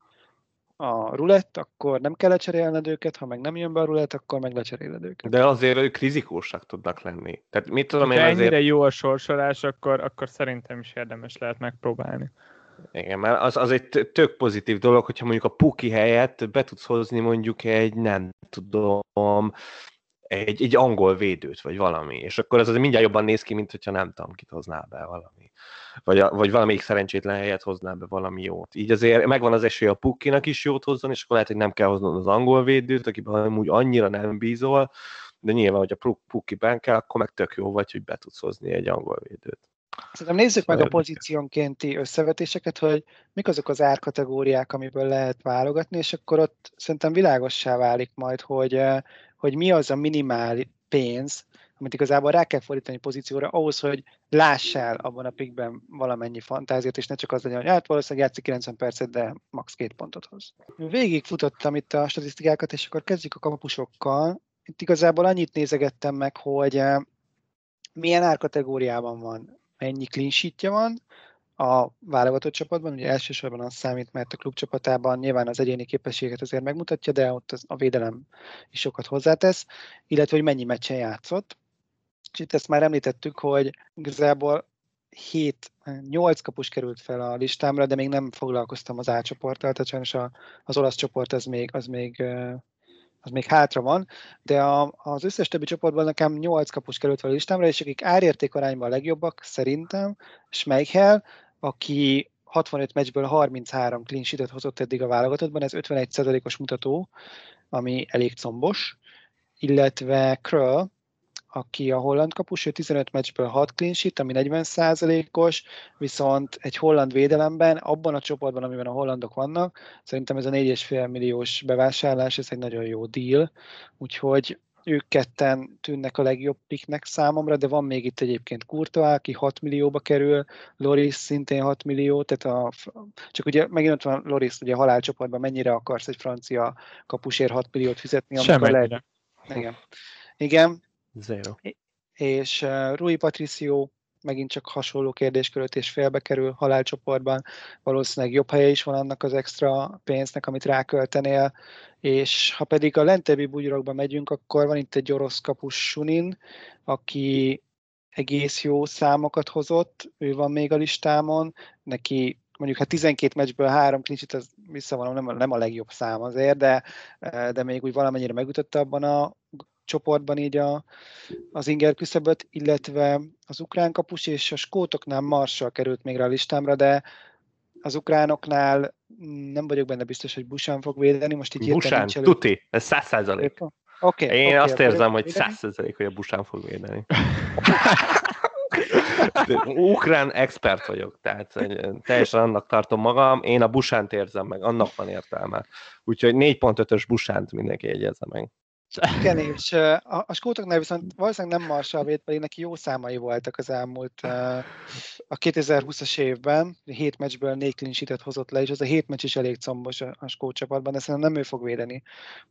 a rulett, akkor nem kell lecserélned őket, ha meg nem jön be a rulett, akkor meg lecseréled őket. De azért ők rizikósak tudnak lenni. Tehát mit tudom Ha én ennyire azért... jó a sorsolás, akkor, akkor szerintem is érdemes lehet megpróbálni. Igen, mert az, az egy tök pozitív dolog, hogyha mondjuk a puki helyett be tudsz hozni mondjuk egy, nem tudom, egy, egy angol védőt, vagy valami, és akkor az, az mindjárt jobban néz ki, mint hogyha nem tudom, kit hoznál be valami. Vagy, a, vagy valamelyik szerencsétlen helyet hoznál be valami jót. Így azért megvan az esély a pukkinak is jót hozzon, és akkor lehet, hogy nem kell hoznod az angol védőt, akiben úgy annyira nem bízol, de nyilván, hogy a pukki kell, akkor meg tök jó vagy, hogy be tudsz hozni egy angol védőt. Szerintem nézzük meg a pozíciónkénti összevetéseket, hogy mik azok az árkategóriák, amiből lehet válogatni, és akkor ott szerintem világossá válik majd, hogy, hogy mi az a minimál pénz, amit igazából rá kell fordítani pozícióra, ahhoz, hogy lássál abban a pikben valamennyi fantáziát, és ne csak az legyen, hogy hát valószínűleg játszik 90 percet, de max. két pontot hoz. Végig futottam itt a statisztikákat, és akkor kezdjük a kapusokkal. Itt igazából annyit nézegettem meg, hogy milyen árkategóriában van, mennyi clean van a válogatott csapatban, ugye elsősorban az számít, mert a klub csapatában nyilván az egyéni képességet azért megmutatja, de ott az, a védelem is sokat hozzátesz, illetve hogy mennyi meccsen játszott. És itt ezt már említettük, hogy igazából 7, 8 kapus került fel a listámra, de még nem foglalkoztam az A csoporttal, tehát sajnos a, az olasz csoport az még, az még az még hátra van, de a, az összes többi csoportban nekem 8 kapus került fel a listámra, és akik árérték arányban a legjobbak, szerintem, Schmeichel, aki 65 meccsből 33 clean sheetet hozott eddig a válogatottban, ez 51%-os mutató, ami elég combos, illetve Kröll, aki a holland kapus, ő 15 meccsből 6 clean sheet, ami 40%-os, viszont egy holland védelemben, abban a csoportban, amiben a hollandok vannak, szerintem ez a 4,5 milliós bevásárlás, ez egy nagyon jó deal, úgyhogy ők ketten tűnnek a legjobb piknek számomra, de van még itt egyébként Kurtoá, aki 6 millióba kerül, Loris szintén 6 millió, tehát a, csak ugye megint ott van Loris, ugye a halálcsoportban mennyire akarsz egy francia kapusért 6 milliót fizetni, amikor Semmennyire. Igen. Igen, Zero. és uh, Rui Patricio megint csak hasonló kérdésköröt és félbe kerül halálcsoportban, valószínűleg jobb helye is van annak az extra pénznek, amit ráköltenél, és ha pedig a lentebbi bugyrokba megyünk, akkor van itt egy orosz kapus Sunin, aki egész jó számokat hozott, ő van még a listámon, neki mondjuk hát 12 meccsből három klincsit, az visszavonom, nem, nem a legjobb szám azért, de, de még úgy valamennyire megütötte abban a csoportban így a, az inger küszöböt, illetve az ukrán kapus és a skótoknál Marshall került még rá a listámra, de az ukránoknál nem vagyok benne biztos, hogy Busan fog védeni, most így Busán, tuti, ez száz százalék. Oké, Én oké, azt érzem, hogy száz százalék, hogy a Busán fog védeni. De Ukrán expert vagyok, tehát teljesen annak tartom magam, én a Busánt érzem meg, annak van értelme. Úgyhogy 4.5-ös Busánt mindenki jegyezze meg. Igen, és a, a skótoknál viszont valószínűleg nem Marshall véd, pedig neki jó számai voltak az elmúlt a 2020-as évben, 7 meccsből 4 clean sheetet hozott le, és az a 7 meccs is elég combos a, a skót csapatban, de szerintem nem ő fog védeni,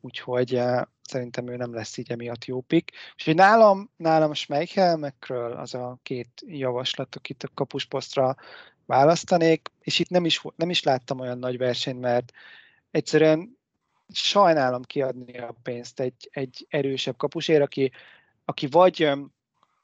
úgyhogy szerintem ő nem lesz így emiatt jó pick. Úgyhogy nálam, nálam Schmeichel, meg Kröll az a két javaslat, akit a kapusposztra választanék, és itt nem is, nem is láttam olyan nagy versenyt, mert egyszerűen sajnálom kiadni a pénzt egy, egy erősebb kapusért, aki, aki vagy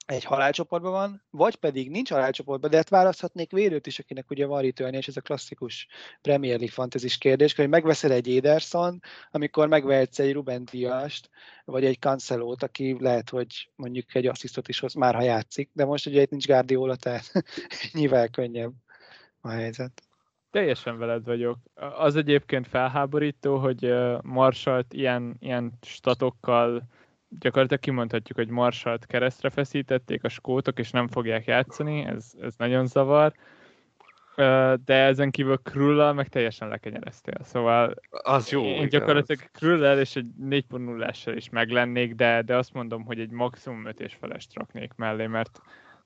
egy halálcsoportban van, vagy pedig nincs halálcsoportban, de hát választhatnék védőt is, akinek ugye van return és ez a klasszikus Premier League fantezis kérdés, hogy megveszel egy Ederson, amikor megvehetsz egy Ruben Diast, vagy egy Cancelót, aki lehet, hogy mondjuk egy asszisztot is hoz, már ha játszik, de most ugye itt nincs Guardiola, tehát nyilván könnyebb a helyzet. Teljesen veled vagyok. Az egyébként felháborító, hogy Marsalt ilyen, ilyen statokkal gyakorlatilag kimondhatjuk, hogy Marsalt keresztre feszítették a skótok, és nem fogják játszani, ez, ez nagyon zavar. De ezen kívül Krulla meg teljesen lekenyereztél. Szóval Az jó. én gyakorlatilag Krullel és egy 4.0-essel is meglennék, de, de azt mondom, hogy egy maximum 5 és felest raknék mellé, mert,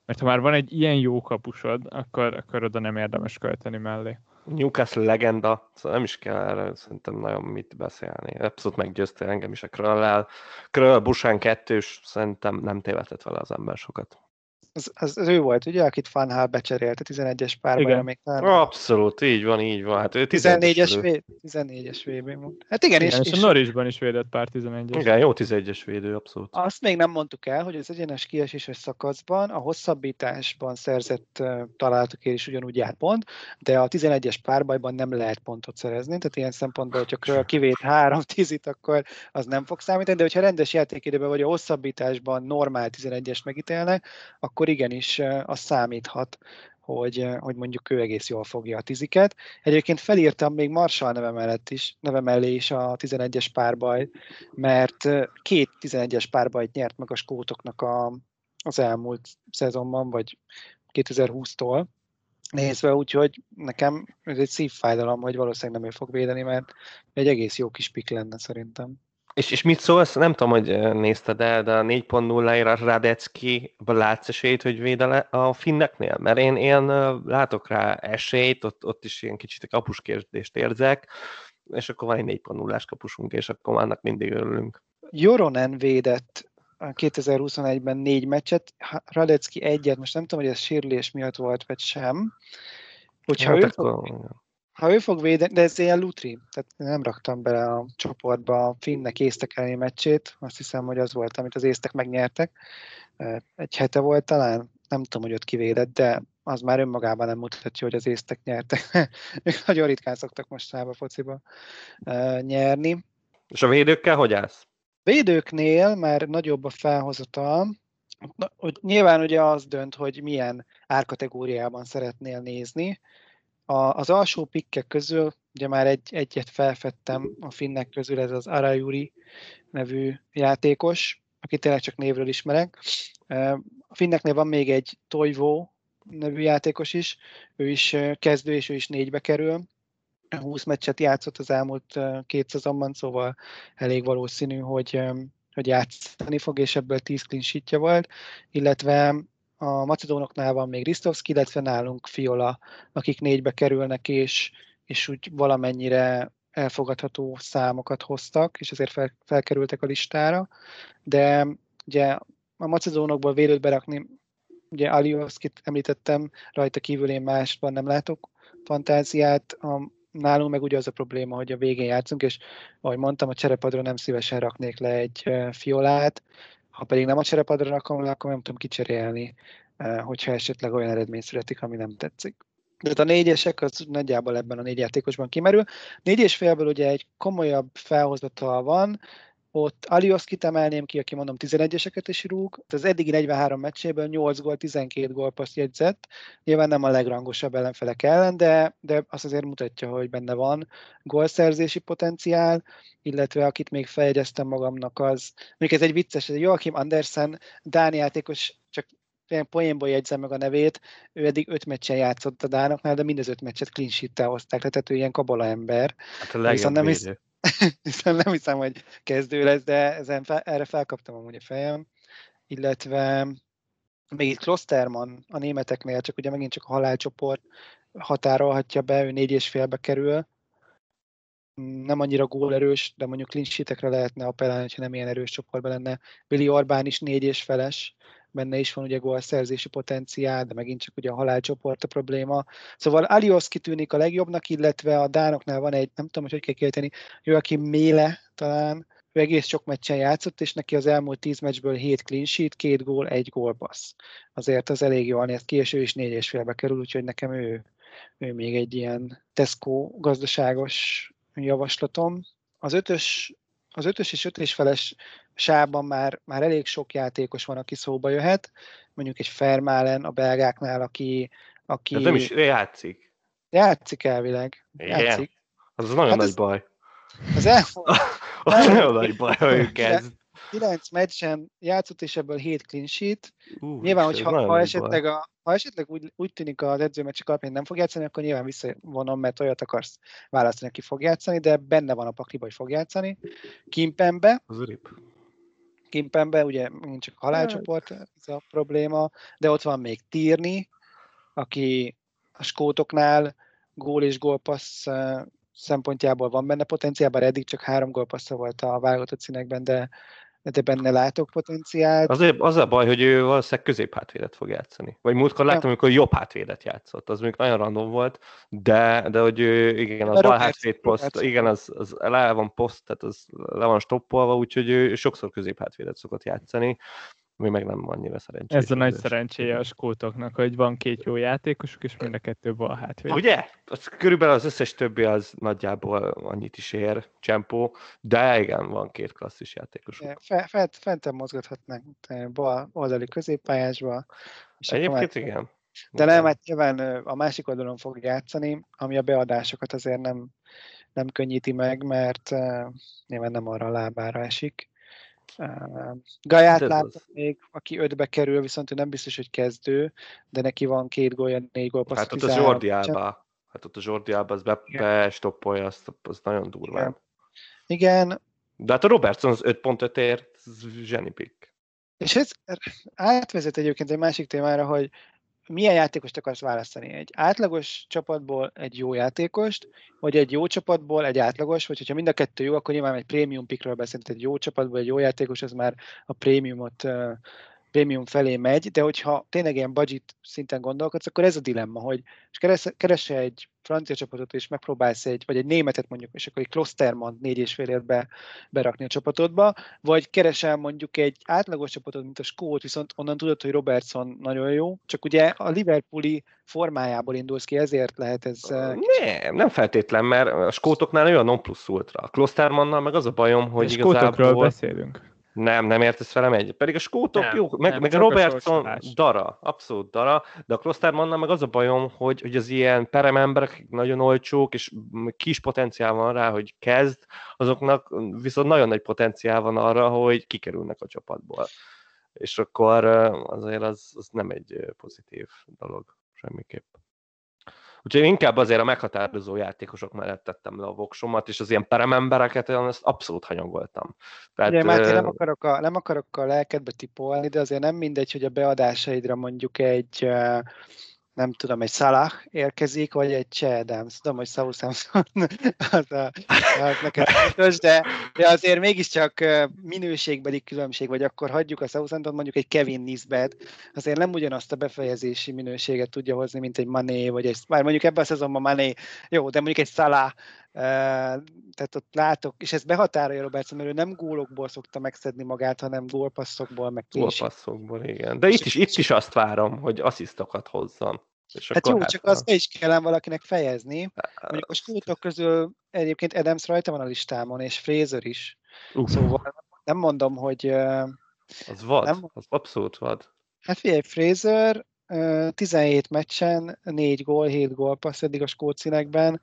mert ha már van egy ilyen jó kapusod, akkor, akkor oda nem érdemes költeni mellé. Newcastle legenda, szóval nem is kell erre szerintem nagyon mit beszélni. Abszolút meggyőzte engem is a Kröllel. Kröll, Busán kettős, szerintem nem tévedett vele az ember sokat. Az, az, az ő volt, ugye, akit Fanhal becserélte 11-es párban. Még Abszolút, így van, így van. Hát ő 14-es, véd, 14-es VB Hát igen, igen és, és, és, a Norrisban is védett pár 11-es. Igen, jó 11-es védő, abszolút. Azt még nem mondtuk el, hogy az egyenes kieséses szakaszban a hosszabbításban szerzett uh, találatokért is ugyanúgy jár pont, de a 11-es párbajban nem lehet pontot szerezni, tehát ilyen szempontból, hogyha kivét három tízit, akkor az nem fog számítani, de hogyha rendes játékidőben vagy a hosszabbításban normál 11-es megítélnek, akkor akkor igenis az számíthat, hogy, hogy mondjuk ő egész jól fogja a tiziket. Egyébként felírtam még Marshall neve mellett is, neve mellé is a 11-es párbaj, mert két 11-es párbajt nyert meg a skótoknak a, az elmúlt szezonban, vagy 2020-tól nézve, úgyhogy nekem ez egy szívfájdalom, hogy valószínűleg nem ő fog védeni, mert egy egész jó kis pik lenne szerintem. És, és mit szólsz? Nem tudom, hogy nézted el, de a 4.0-ra Radecki, látsz esélyt, hogy védele a finneknél? Mert én, én látok rá esélyt, ott, ott is ilyen kicsit a kérdést érzek, és akkor van egy 4.0-ás kapusunk, és akkor annak mindig örülünk. Joronen védett 2021-ben négy meccset, Radecki egyet, most nem tudom, hogy ez sérülés miatt volt, vagy sem. Hogyha hát ő akkor... ha ő fog védeni, de ez ilyen lutri, tehát nem raktam bele a csoportba a finnek észtek meccsét, azt hiszem, hogy az volt, amit az észtek megnyertek. Egy hete volt talán, nem tudom, hogy ott kivédett, de az már önmagában nem mutatja, hogy az észtek nyertek. ők nagyon ritkán szoktak mostanában fociba nyerni. És a védőkkel hogy állsz? Védőknél már nagyobb a felhozatal, hogy nyilván ugye az dönt, hogy milyen árkategóriában szeretnél nézni. A, az alsó pikkek közül, ugye már egy, egyet felfedtem a finnek közül, ez az Arajuri nevű játékos, akit tényleg csak névről ismerek. A finneknél van még egy Toivo nevű játékos is, ő is kezdő, és ő is négybe kerül. 20 meccset játszott az elmúlt két szezonban, szóval elég valószínű, hogy, hogy játszani fog, és ebből 10 clean volt, illetve a macedónoknál van még Ristovski, illetve nálunk Fiola, akik négybe kerülnek, és, és úgy valamennyire elfogadható számokat hoztak, és ezért fel, felkerültek a listára. De ugye a macedónokból vélőt berakni, ugye Alioszkit említettem, rajta kívül én másban nem látok fantáziát, a, nálunk meg ugye az a probléma, hogy a végén játszunk, és ahogy mondtam, a cserepadra nem szívesen raknék le egy fiolát, ha pedig nem a cserepadra rakom le, akkor nem tudom kicserélni, eh, hogyha esetleg olyan eredmény születik, ami nem tetszik. Tehát a négyesek az nagyjából ebben a négy játékosban kimerül. Négy és félből ugye egy komolyabb felhozatal van, ott Alioszkit emelném ki, aki mondom 11-eseket is rúg. Az eddigi 43 meccséből 8 gól, 12 gólpaszt jegyzett. Nyilván nem a legrangosabb ellenfelek ellen, de, de azt azért mutatja, hogy benne van gólszerzési potenciál, illetve akit még feljegyeztem magamnak az, még ez egy vicces, ez Joachim Andersen, Dáni játékos, csak ilyen poénból jegyzem meg a nevét, ő eddig öt meccsen játszott a Dánoknál, de mind öt meccset clean sheet-tel hozták, tehát ő ilyen kabala ember. Hát a Viszont nem, hisz, hiszen nem hiszem, hogy kezdő lesz, de ezen fel, erre felkaptam amúgy a fejem. Illetve még itt Klosterman a németeknél, csak ugye megint csak a halálcsoport határolhatja be, ő négy és félbe kerül. Nem annyira gólerős, de mondjuk clean lehetne appellálni, ha nem ilyen erős csoportban lenne. Billy Orbán is négy és feles, benne is van ugye gólszerzési potenciál, de megint csak ugye a halálcsoport a probléma. Szóval Alios kitűnik a legjobbnak, illetve a Dánoknál van egy, nem tudom, hogy hogy kell kérteni, aki Méle talán, ő egész sok meccsen játszott, és neki az elmúlt tíz meccsből 7 clean sheet, két gól, egy gólpassz. Azért az elég jól néz ki, és ő is négy és félbe kerül, úgyhogy nekem ő, ő még egy ilyen Tesco gazdaságos javaslatom. Az ötös, az ötös és öt és feles sában már, már elég sok játékos van, aki szóba jöhet, mondjuk egy Fermálen a belgáknál, aki... aki... Ez nem is játszik. Játszik elvileg. Játszik. Az nagyon hát nagy ez, baj. Az, el... az nagyon nagy baj, ha ő kezd. 9 meccsen játszott, és ebből 7 clean sheet. Uh, nyilván, hogy ha, ha, esetleg, a, ha esetleg úgy, úgy tűnik az edzőmeccsek alapján nem fog játszani, akkor nyilván visszavonom, mert olyat akarsz választani, aki fog játszani, de benne van a pakliba, hogy fog játszani. Kimpembe. Az rip. Kimpenbe, ugye nincs csak halálcsoport, ez a probléma, de ott van még Tírni, aki a skótoknál gól és gólpassz szempontjából van benne potenciál, bár eddig csak három gólpassza volt a válogatott színekben, de, de benne látok potenciált. Az, az a baj, hogy ő valószínűleg középhátvédet fog játszani. Vagy múltkor láttam, amikor jobb hátvédet játszott. Az még nagyon random volt, de, de hogy ő, igen, az bal hátvéd poszt, igen, az, az le van poszt, tehát az le van stoppolva, úgyhogy ő sokszor középhátvédet szokott játszani mi meg nem annyira szerencsés. Ez a nagy szerencséje a skótoknak, hogy van két jó játékosuk, és mind a kettő bal hátvéd. Ugye? Az, körülbelül az összes többi az nagyjából annyit is ér, csempó, de igen, van két klasszis játékosuk. Fe, fent, fenten mozgathatnánk bal oldali középpályásba. És Egyébként igen. De nem, hát nyilván a másik oldalon fog játszani, ami a beadásokat azért nem, nem könnyíti meg, mert nyilván nem arra a lábára esik. Gaját látom még, aki ötbe kerül, viszont ő nem biztos, hogy kezdő, de neki van két gólya, négy gól. Hát ott a Jordi Alba, hát ott a Jordi Alba, az be, bestoppolja, az, az nagyon durván. Igen. Igen. De hát a Robertson az 5.5 ért, zseni pick. És ez átvezet egyébként egy másik témára, hogy milyen játékost akarsz választani? Egy átlagos csapatból egy jó játékost, vagy egy jó csapatból egy átlagos, vagy hogyha mind a kettő jó, akkor nyilván egy prémium pickről beszélünk, egy jó csapatból egy jó játékos, az már a prémiumot prémium felé megy, de hogyha tényleg ilyen budget szinten gondolkodsz, akkor ez a dilemma, hogy és keresse egy francia csapatot, és megpróbálsz egy, vagy egy németet mondjuk, és akkor egy Klosterman négy és fél be, berakni a csapatodba, vagy keresel mondjuk egy átlagos csapatot, mint a Skót, viszont onnan tudod, hogy Robertson nagyon jó, csak ugye a Liverpooli formájából indulsz ki, ezért lehet ez... Nem, nem feltétlen, mert a skótoknál olyan non plus ultra. A Klostermannal meg az a bajom, hogy igazából... beszélünk. Nem, nem értesz velem egy. Pedig a skótok nem, jó, meg, nem, meg a Robertson a dara, abszolút dara, de a Klostermannal meg az a bajom, hogy, hogy az ilyen perem emberek nagyon olcsók, és kis potenciál van rá, hogy kezd, azoknak viszont nagyon nagy potenciál van arra, hogy kikerülnek a csapatból. És akkor azért az, az nem egy pozitív dolog semmiképp. Úgyhogy inkább azért a meghatározó játékosok mellett tettem le a voksomat, és az ilyen peremembereket olyan ezt abszolút hanyagoltam. Tehát, Ugye, Máté, nem akarok, a, nem akarok a lelkedbe tipolni, de azért nem mindegy, hogy a beadásaidra mondjuk egy nem tudom, egy Salah érkezik, vagy egy Che Adams. Tudom, hogy Southampton az, a, az neked fontos, de, de azért mégiscsak minőségbeli különbség, vagy akkor hagyjuk a Southampton, mondjuk egy Kevin Nisbet, azért nem ugyanazt a befejezési minőséget tudja hozni, mint egy Mané, vagy egy, már mondjuk ebben a szezonban Mané, jó, de mondjuk egy Salah, tehát ott látok, és ez behatárolja Robertson, mert ő nem gólokból szokta megszedni magát, hanem gólpasszokból, meg Gólpasszokból, igen. De itt is, itt is azt várom, hogy asszisztokat hozzon. És hát jó, hát csak azt is kell valakinek fejezni. Mondjuk a skótok közül egyébként Adams rajta van a listámon, és Fraser is. Uf. Szóval nem mondom, hogy... Az vad, nem, az abszolút vad. Hát figyelj, Fraser 17 meccsen, 4 gól, 7 gól passz eddig a skót színekben,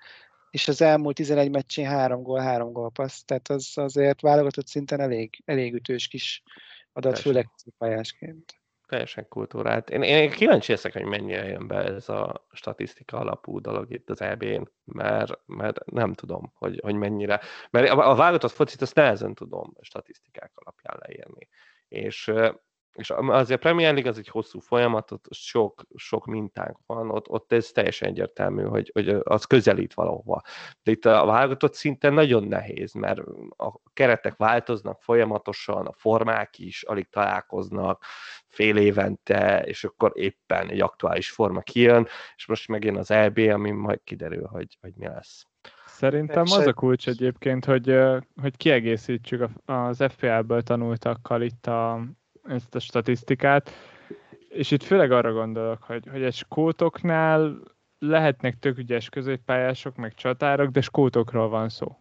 és az elmúlt 11 meccsén 3 gól, 3 gól passz, tehát az azért válogatott szinten elég, elég ütős kis adat, Teljesen. főleg pályásként. Teljesen kultúrált. Én, én kíváncsi leszek, hogy mennyire jön be ez a statisztika alapú dolog itt az EB-n, mert, mert nem tudom, hogy, hogy mennyire. Mert a, a válogatott focit azt nehezen tudom statisztikák alapján leírni. És és azért a Premier League az egy hosszú folyamat, ott sok, sok mintánk van, ott, ott ez teljesen egyértelmű, hogy, hogy az közelít valahova. De itt a válogatott szinten nagyon nehéz, mert a keretek változnak folyamatosan, a formák is alig találkoznak fél évente, és akkor éppen egy aktuális forma kijön, és most megjön az EB, ami majd kiderül, hogy, hogy mi lesz. Szerintem az a kulcs egyébként, hogy, hogy kiegészítsük az FPL-ből tanultakkal itt a, ezt a statisztikát, és itt főleg arra gondolok, hogy, hogy egy skótoknál lehetnek tök ügyes középpályások, meg csatárok, de skótokról van szó.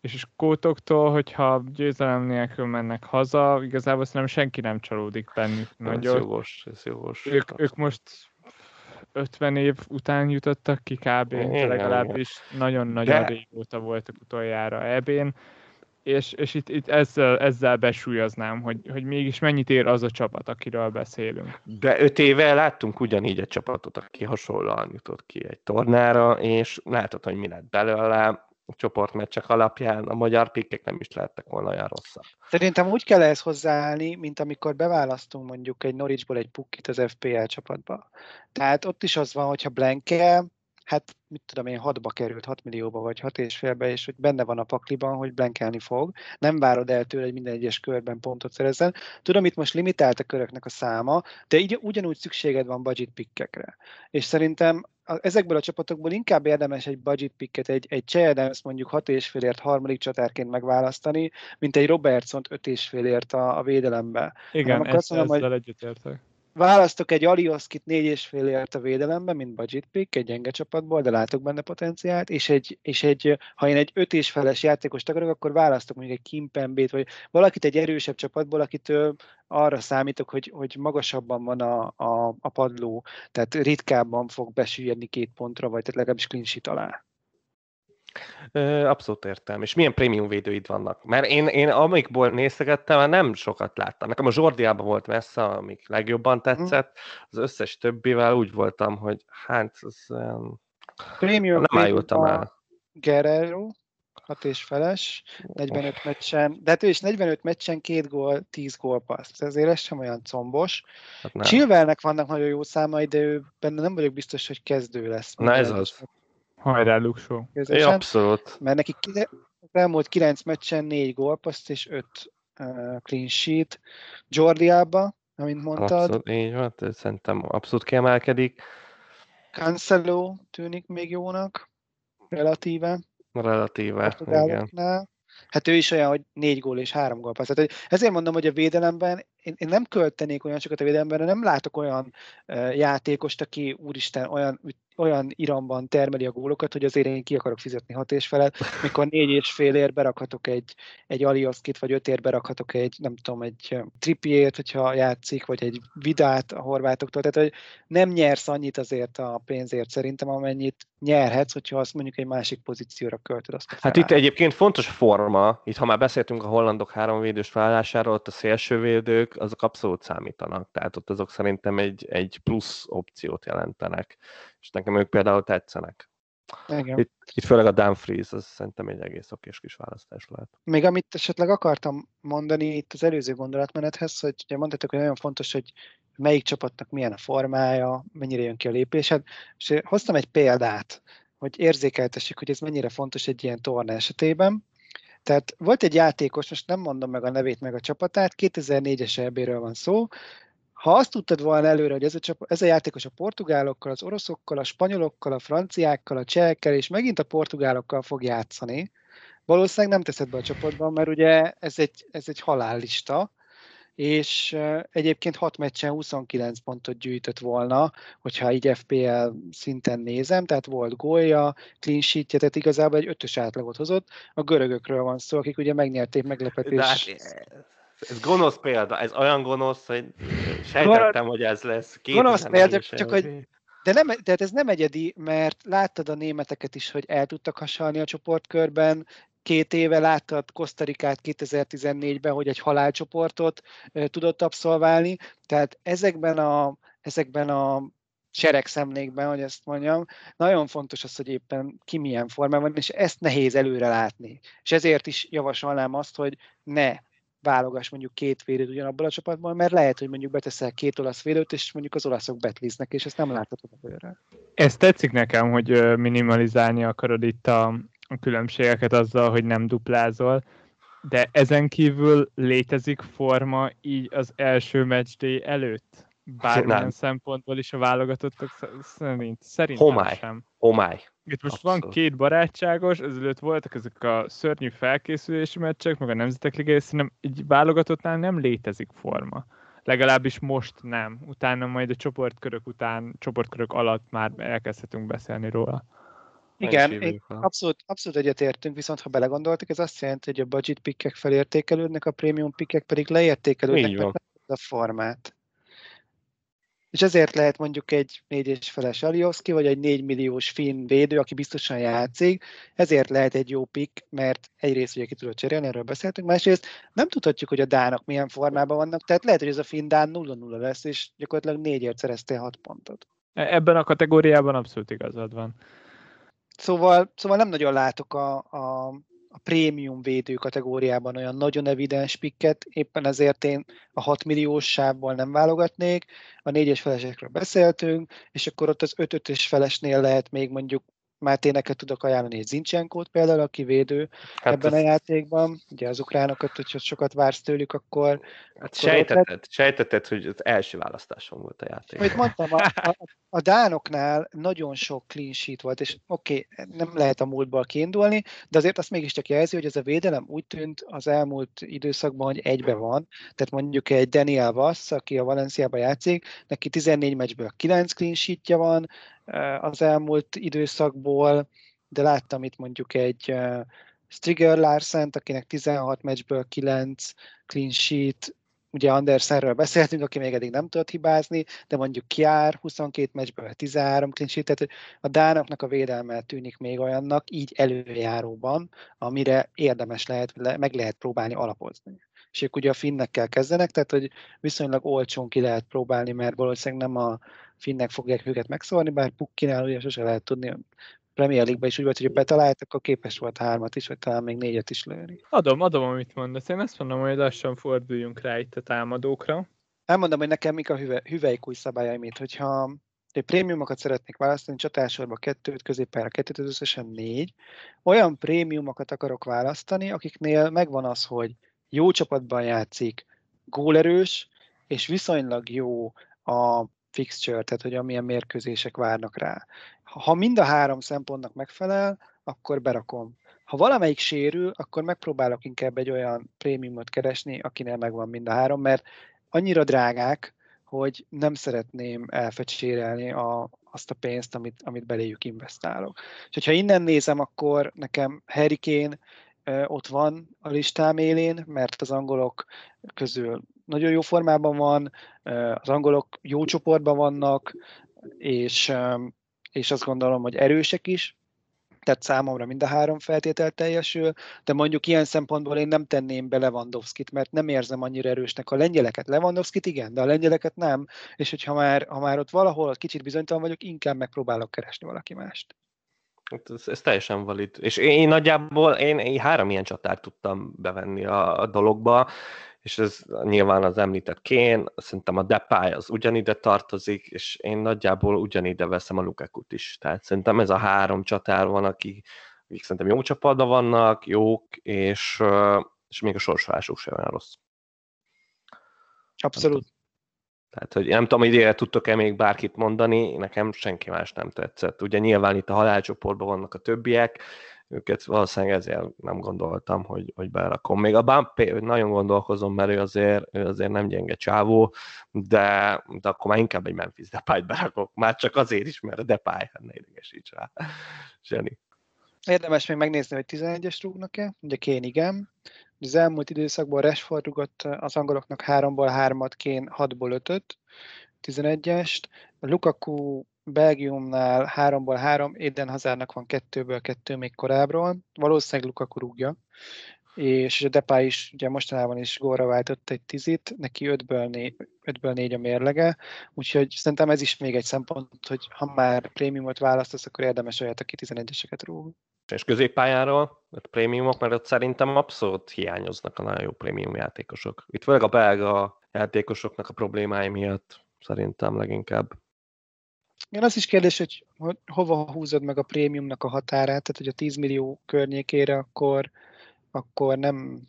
És a skótoktól, hogyha győzelem nélkül mennek haza, igazából szerintem senki nem csalódik bennük nagyon. Ez jogos, ez jogos. Ők, ők most 50 év után jutottak ki kb. Igen, legalábbis nagyon-nagyon régóta voltak utoljára ebén és, és itt, itt ezzel, ezzel besúlyoznám, hogy, hogy mégis mennyit ér az a csapat, akiről beszélünk. De öt éve láttunk ugyanígy egy csapatot, aki hasonlóan jutott ki egy tornára, és látod, hogy mi lett belőle, a csoportmeccsek alapján a magyar pikkek nem is lehettek volna olyan rosszak. Szerintem úgy kell ehhez hozzáállni, mint amikor beválasztunk mondjuk egy Norwichból egy pukkit az FPL csapatba. Tehát ott is az van, hogyha Blanke hát mit tudom én, 6-ba került, 6 millióba vagy 6 és félbe, és hogy benne van a pakliban, hogy blankelni fog. Nem várod el tőle, hogy minden egyes körben pontot szerezzen. Tudom, itt most limitált a köröknek a száma, de így, ugyanúgy szükséged van budget pickekre. És szerintem ezekből a csapatokból inkább érdemes egy budget picket, egy, egy Chad mondjuk 6 és félért harmadik csatárként megválasztani, mint egy Robertson 5 és félért a, a védelembe. Igen, ezt, ezt, ezzel hogy... egyetértek választok egy Alioskit négy és fél ért a védelemben, mint budget pick, egy gyenge csapatból, de látok benne potenciált, és egy, és egy ha én egy öt és feles játékos akarok, akkor választok mondjuk egy Kimpembét, vagy valakit egy erősebb csapatból, akitől arra számítok, hogy, hogy magasabban van a, a, a padló, tehát ritkábban fog besüllyedni két pontra, vagy tehát legalábbis clean sheet alá. Abszolút értem. És milyen prémium védőid vannak? Mert én, én amikból nézegettem, nem sokat láttam. Nekem a Zsordiában volt messze, amik legjobban mhm. tetszett. Az összes többivel úgy voltam, hogy hát az prémium nem ájultam el. Guerrero, 6 és feles, 45 oh. meccsen, de hát ő is 45 meccsen, két gól, 10 gólpaszt. Ezért ez sem olyan combos. Hát Chilwellnek vannak nagyon jó számai, de ő benne nem vagyok biztos, hogy kezdő lesz. Na ez az. Hajrá, Luxó. É, abszolút. Mert neki az elmúlt kilenc meccsen négy gólpaszt és öt uh, clean sheet. Jordiába, amint mondtad. Abszolút, így van, szerintem abszolút kiemelkedik. Cancelo tűnik még jónak, relatíve. Relatíve, igen. Hát ő is olyan, hogy négy gól és három gól. Tehát, ezért mondom, hogy a védelemben én, én nem költenék olyan sokat a védelemben, nem látok olyan uh, játékost, aki úristen olyan olyan iramban termeli a gólokat, hogy azért én ki akarok fizetni hat és felet, mikor négy és fél ér berakhatok egy, egy Alioszkit, vagy öt ér berakhatok egy, nem tudom, egy tripiért, hogyha játszik, vagy egy vidát a horvátoktól. Tehát, hogy nem nyersz annyit azért a pénzért. Szerintem, amennyit nyerhetsz, hogyha azt mondjuk egy másik pozícióra költöd. Azt hát itt egyébként fontos forma, itt ha már beszéltünk a hollandok három védős vállalásáról, ott a szélsővédők, azok abszolút számítanak, tehát ott azok szerintem egy, egy plusz opciót jelentenek és nekem ők például tetszenek. Igen. Itt, itt főleg a Dumfries, az szerintem egy egész okés kis választás lehet. Még amit esetleg akartam mondani itt az előző gondolatmenethez, hogy ugye mondtátok, hogy nagyon fontos, hogy melyik csapatnak milyen a formája, mennyire jön ki a lépésed, és hoztam egy példát, hogy érzékeltessük, hogy ez mennyire fontos egy ilyen torna esetében. Tehát volt egy játékos, most nem mondom meg a nevét, meg a csapatát, 2004-es EB-ről van szó, ha azt tudtad volna előre, hogy ez a, csap, ez a játékos a portugálokkal, az oroszokkal, a spanyolokkal, a franciákkal, a csehekkel, és megint a portugálokkal fog játszani, valószínűleg nem teszed be a csoportban, mert ugye ez egy, ez egy halállista, és egyébként 6 meccsen 29 pontot gyűjtött volna, hogyha így FPL szinten nézem, tehát volt gólja, clean sheetje, tehát igazából egy ötös átlagot hozott. A görögökről van szó, akik ugye megnyerték meglepetés. Ez gonosz példa, ez olyan gonosz, hogy sejtettem, hogy ez lesz. Gonosz példa, csak hogy de nem, tehát ez nem egyedi, mert láttad a németeket is, hogy el tudtak hasalni a csoportkörben, két éve láttad Kosztarikát 2014-ben, hogy egy halálcsoportot tudott abszolválni, tehát ezekben a, ezekben a seregszemlékben, hogy ezt mondjam, nagyon fontos az, hogy éppen ki milyen formában van, és ezt nehéz előre látni. És ezért is javasolnám azt, hogy ne válogass mondjuk két védőt ugyanabban a csapatban, mert lehet, hogy mondjuk beteszel két olasz védőt, és mondjuk az olaszok betliznek, és ezt nem láthatod a bőre. Ez tetszik nekem, hogy minimalizálni akarod itt a, a különbségeket azzal, hogy nem duplázol, de ezen kívül létezik forma így az első matchday előtt? Bármilyen nem. szempontból is a válogatottak szerint? Szerintem Homály. sem. Homály. Itt most Abszolút. van két barátságos, ezelőtt voltak ezek a szörnyű felkészülési meccsek, meg a Nemzetek Liga, szerintem egy válogatottnál nem létezik forma. Legalábbis most nem. Utána majd a csoportkörök után, csoportkörök alatt már elkezdhetünk beszélni róla. Igen, én abszolút, abszolút egyetértünk, viszont ha belegondoltak, ez azt jelenti, hogy a budget pickek felértékelődnek, a premium pickek pedig leértékelődnek, mert a formát. És ezért lehet mondjuk egy négy és feles Alioszki, vagy egy 4 milliós finn védő, aki biztosan játszik, ezért lehet egy jó pick, mert egyrészt ugye ki tudod cserélni, erről beszéltünk, másrészt nem tudhatjuk, hogy a Dánok milyen formában vannak, tehát lehet, hogy ez a finn Dán 0-0 lesz, és gyakorlatilag négyért szereztél 6 pontot. E, ebben a kategóriában abszolút igazad van. Szóval, szóval nem nagyon látok a, a, a prémium védő kategóriában olyan nagyon evidens pikket, éppen ezért én a 6 milliós sávból nem válogatnék, a 4-es felesekről beszéltünk, és akkor ott az 5-5-ös felesnél lehet még mondjuk Máté, neked tudok ajánlani egy Zincsenkót például, aki védő hát ebben ez... a játékban. Ugye az ukránokat, hogyha sokat vársz tőlük, akkor... Hát akkor sejteted, lehet... sejteted, hogy az első választásom volt a játék. Amit mondtam, a, a, a Dánoknál nagyon sok clean sheet volt, és oké, okay, nem lehet a múltból kiindulni, de azért azt mégiscsak jelzi, hogy ez a védelem úgy tűnt az elmúlt időszakban, hogy egybe van. Tehát mondjuk egy Daniel Vass, aki a Valenciában játszik, neki 14 meccsből 9 clean sheetje van, az elmúlt időszakból, de láttam itt mondjuk egy Strigger larsen akinek 16 meccsből 9 clean sheet, ugye Andersenről beszéltünk, aki még eddig nem tudott hibázni, de mondjuk Kiár 22 meccsből 13 clean sheet, tehát a Dánoknak a védelme tűnik még olyannak, így előjáróban, amire érdemes lehet, meg lehet próbálni alapozni. És ők ugye a finnekkel kezdenek, tehát hogy viszonylag olcsón ki lehet próbálni, mert valószínűleg nem a finnek fogják őket megszólni, bár Pukkinál ugye sose lehet tudni, Premier League-ben is úgy volt, hogy betalált, akkor képes volt hármat is, vagy talán még négyet is lőni. Adom, adom, amit mondasz. Én azt mondom, hogy lassan forduljunk rá itt a támadókra. Elmondom, hogy nekem mik a hüve, hüvelykúj szabályaim itt, hogyha egy prémiumokat szeretnék választani, csatársorba kettőt, középpályára kettőt, az összesen négy. Olyan prémiumokat akarok választani, akiknél megvan az, hogy jó csapatban játszik, gólerős, és viszonylag jó a fixture, tehát hogy amilyen mérkőzések várnak rá. Ha mind a három szempontnak megfelel, akkor berakom. Ha valamelyik sérül, akkor megpróbálok inkább egy olyan prémiumot keresni, akinél megvan mind a három, mert annyira drágák, hogy nem szeretném elfecsérelni a, azt a pénzt, amit, amit beléjük investálok. És hogyha innen nézem, akkor nekem Harry Kane ott van a listám élén, mert az angolok közül nagyon jó formában van, az angolok jó csoportban vannak, és, és azt gondolom, hogy erősek is, tehát számomra mind a három feltétel teljesül, de mondjuk ilyen szempontból én nem tenném be Lewandowski-t, mert nem érzem annyira erősnek a lengyeleket. Lewandowski-t igen, de a lengyeleket nem, és hogyha már, ha már ott valahol kicsit bizonytalan vagyok, inkább megpróbálok keresni valaki mást. Hát ez, ez teljesen valid. És én, nagyjából én, én három ilyen csatárt tudtam bevenni a, a dologba, és ez nyilván az említett Kén, szerintem a Depay az ugyanide tartozik, és én nagyjából ugyanide veszem a Lukakut is. Tehát szerintem ez a három csatár van, aki, akik szerintem jó csapatban vannak, jók, és, és még a sorsolásuk sem olyan rossz. Abszolút. Tehát, hogy nem tudom, idére tudtok-e még bárkit mondani, nekem senki más nem tetszett. Ugye nyilván itt a halálcsoportban vannak a többiek, őket valószínűleg ezért nem gondoltam, hogy, hogy berakom. Még a Bumpé, nagyon gondolkozom, mert ő azért, ő azért nem gyenge csávó, de, de akkor már inkább egy Memphis Depay-t berakok. Már csak azért is, mert a Depay, hát ne idegesíts rá. Zseni. Érdemes még megnézni, hogy 11-es rúgnak-e, ugye Kén igen. Az elmúlt időszakban Rashford rúgott az angoloknak 3-ból 3-at, Kén 6-ból 5-öt, 11-est. Lukaku Belgiumnál 3-ból 3, Eden Hazárnak van 2-ből 2 még korábban, valószínűleg Lukaku rúgja, és Depay is ugye mostanában is gólra váltott egy tizit, neki 5-ből 4, 5-ből 4 a mérlege, úgyhogy szerintem ez is még egy szempont, hogy ha már prémiumot választasz, akkor érdemes olyat, aki 11-eseket rúg. És középpályáról, a prémiumok, mert ott szerintem abszolút hiányoznak a nagyon jó prémium játékosok. Itt főleg a belga játékosoknak a problémái miatt szerintem leginkább. Igen, az is kérdés, hogy hova húzod meg a prémiumnak a határát, tehát hogy a 10 millió környékére, akkor, akkor nem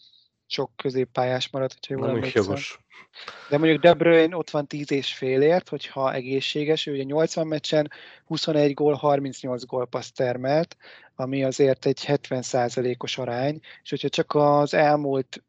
sok középpályás marad, hogyha jól Nem is jogos. De mondjuk De Bruyne ott van 10 és félért, hogyha egészséges, ő ugye 80 meccsen 21 gól, 38 gólpaszt termelt, ami azért egy 70%-os arány, és hogyha csak az elmúlt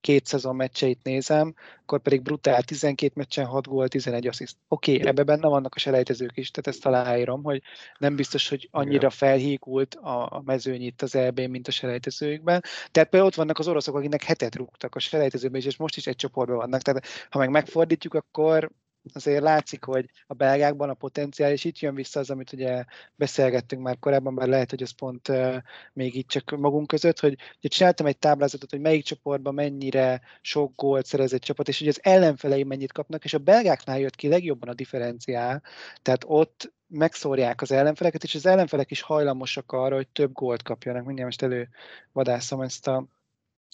két szezon meccseit nézem, akkor pedig brutál 12 meccsen 6 gól, 11 assziszt. Oké, okay, ebbe benne vannak a selejtezők is, tehát ezt aláírom, hogy nem biztos, hogy annyira felhígult a mezőny itt az EB, mint a selejtezőkben. Tehát például ott vannak az oroszok, akiknek hetet rúgtak a selejtezőben is, és most is egy csoportban vannak. Tehát ha meg megfordítjuk, akkor azért látszik, hogy a belgákban a potenciál, és itt jön vissza az, amit ugye beszélgettünk már korábban, bár lehet, hogy ez pont még itt csak magunk között, hogy ugye csináltam egy táblázatot, hogy melyik csoportban mennyire sok gólt szerez egy csapat, és hogy az ellenfelei mennyit kapnak, és a belgáknál jött ki legjobban a differenciál, tehát ott megszórják az ellenfeleket, és az ellenfelek is hajlamosak arra, hogy több gólt kapjanak. Mindjárt most elővadászom ezt a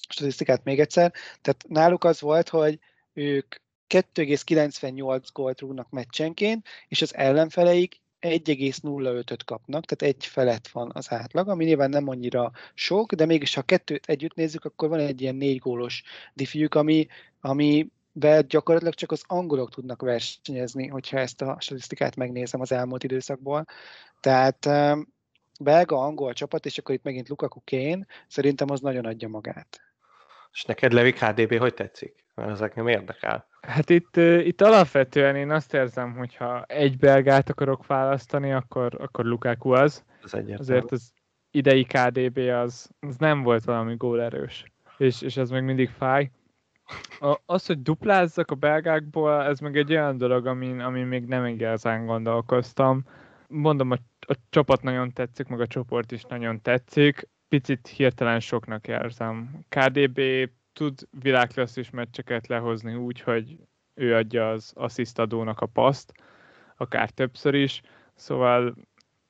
statisztikát még egyszer. Tehát náluk az volt, hogy ők 2,98 gólt rúgnak meccsenként, és az ellenfeleik 1,05-öt kapnak, tehát egy felett van az átlag, ami nyilván nem annyira sok, de mégis ha kettőt együtt nézzük, akkor van egy ilyen négy gólos diffjük, ami, ami be gyakorlatilag csak az angolok tudnak versenyezni, hogyha ezt a statisztikát megnézem az elmúlt időszakból. Tehát belga-angol csapat, és akkor itt megint Lukaku Kane, szerintem az nagyon adja magát. És neked Levi KDB hogy tetszik? Mert ezek nem érdekel. Hát itt, itt alapvetően én azt érzem, hogy ha egy belgát akarok választani, akkor, akkor Lukaku az. Ez egyértelmű. Azért az idei KDB az, az nem volt valami gólerős. És, és ez még mindig fáj. A, az, hogy duplázzak a belgákból, ez meg egy olyan dolog, amin, amin még nem igazán gondolkoztam. Mondom, a, a csapat nagyon tetszik, meg a csoport is nagyon tetszik. Picit hirtelen soknak érzem. KDB tud világklasszis meccseket lehozni úgy, hogy ő adja az asszisztadónak a paszt, akár többször is. Szóval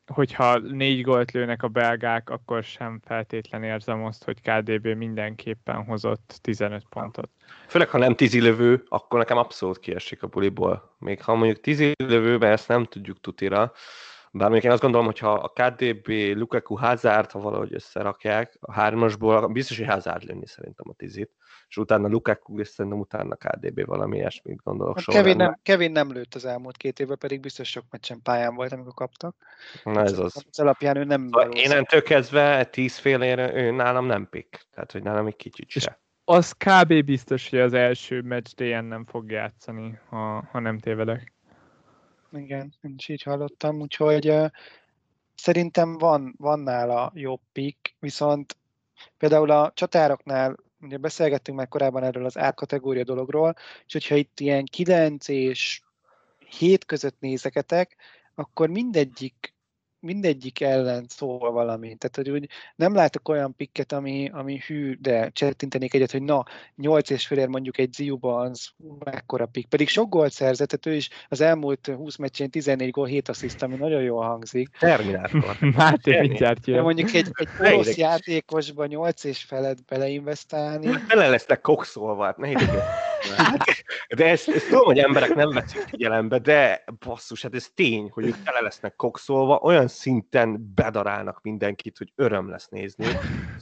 hogyha négy gólt lőnek a belgák, akkor sem feltétlen érzem azt, hogy KDB mindenképpen hozott 15 pontot. Főleg, ha nem lövő, akkor nekem abszolút kiesik a buliból. Még ha mondjuk lövőben ezt nem tudjuk tutira, bár mondjuk én azt gondolom, hogy ha a KDB, Lukaku, Hazard, ha valahogy összerakják a hármasból, biztos, hogy Hazard lőni szerintem a tizit és utána Lukaku, és szerintem utána KDB valami ilyesmit gondolok. Hát Kevin, nem, Kevin nem lőtt az elmúlt két évben, pedig biztos sok meccsen pályán volt, amikor kaptak. Na ez az. Az alapján ő nem szóval Én kezdve tíz félére ő nálam nem pick, tehát hogy nálam egy kicsit se. Az kb. biztos, hogy az első meccs DN nem fog játszani, ha, ha nem tévedek. Igen, én is így hallottam, úgyhogy uh, szerintem van, van nála jobb pick, viszont például a csatároknál ugye beszélgettünk már korábban erről az átkategória dologról, és hogyha itt ilyen 9 és 7 között nézeketek, akkor mindegyik mindegyik ellen szól valami. Tehát, hogy úgy nem látok olyan pikket, ami, ami hű, de csettintenék egyet, hogy na, 8 és félér mondjuk egy Ziuban, az mekkora pikk. Pedig sok gólt szerzett, tehát ő is az elmúlt 20 meccsén 14 gól, 7 assziszt, ami nagyon jól hangzik. Terminátor. Máté mindjárt jön. De mondjuk egy, egy orosz játékosba 8 és felett beleinvestálni. Bele lesznek kokszolva, hát ne de ezt, ezt tudom, hogy emberek nem veszik figyelembe, de basszus, hát ez tény, hogy ők tele lesznek kokszolva, olyan szinten bedarálnak mindenkit, hogy öröm lesz nézni.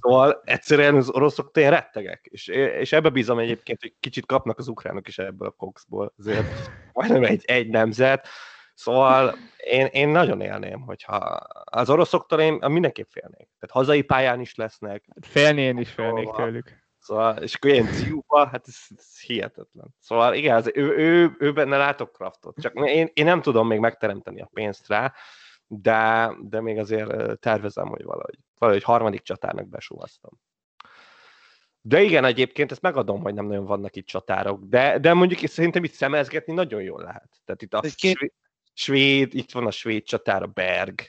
Szóval egyszerűen az oroszok tényleg rettegek, és, és ebbe bízom egyébként, hogy kicsit kapnak az ukránok is ebből a kokszból, azért majdnem egy, egy nemzet. Szóval én, én nagyon élném, hogyha az oroszoktól én mindenképp félnék. Tehát hazai pályán is lesznek. Félni én is félnék szóval, tőlük. Szóval, és akkor ilyen ciúba, hát ez, ez hihetetlen. Szóval igen, az, ő, ő, ő benne látok kraftot. Csak én, én nem tudom még megteremteni a pénzt rá, de, de még azért tervezem, hogy valahogy, valahogy harmadik csatárnak besúvasztom. De igen, egyébként ezt megadom, hogy nem nagyon vannak itt csatárok, de, de mondjuk szerintem itt szemezgetni nagyon jól lehet. Tehát itt a két... svéd, itt van a svéd csatár, a Berg,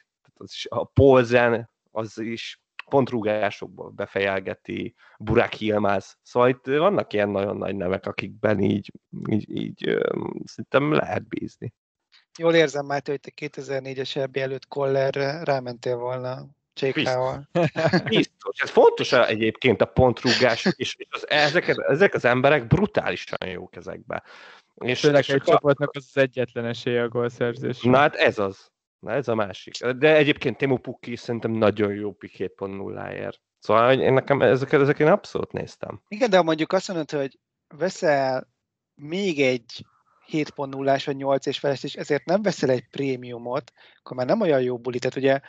a Polzen, az is pontrúgásokból befejelgeti, Burak Hilmáz. Szóval itt vannak ilyen nagyon nagy nevek, akikben így, így, így szerintem lehet bízni. Jól érzem, Máté, hogy te 2004-es EB előtt Kollerre rámentél volna Csékával. Biztos. Ez fontos egyébként a pontrúgás, és az, ezek, ezek az emberek brutálisan jók ezekbe. És Főleg egy csapatnak az, az egyetlen esélye a gólszerzés. Na hát ez az. Na ez a másik. De egyébként Timo Pukki szerintem nagyon jó pik 7.0-ért. Szóval én nekem ezeket, ezeket én abszolút néztem. Igen, de mondjuk azt mondod, hogy veszel még egy 7.0-ás vagy 8 és felest, és ezért nem veszel egy prémiumot, akkor már nem olyan jó buli. Tehát ugye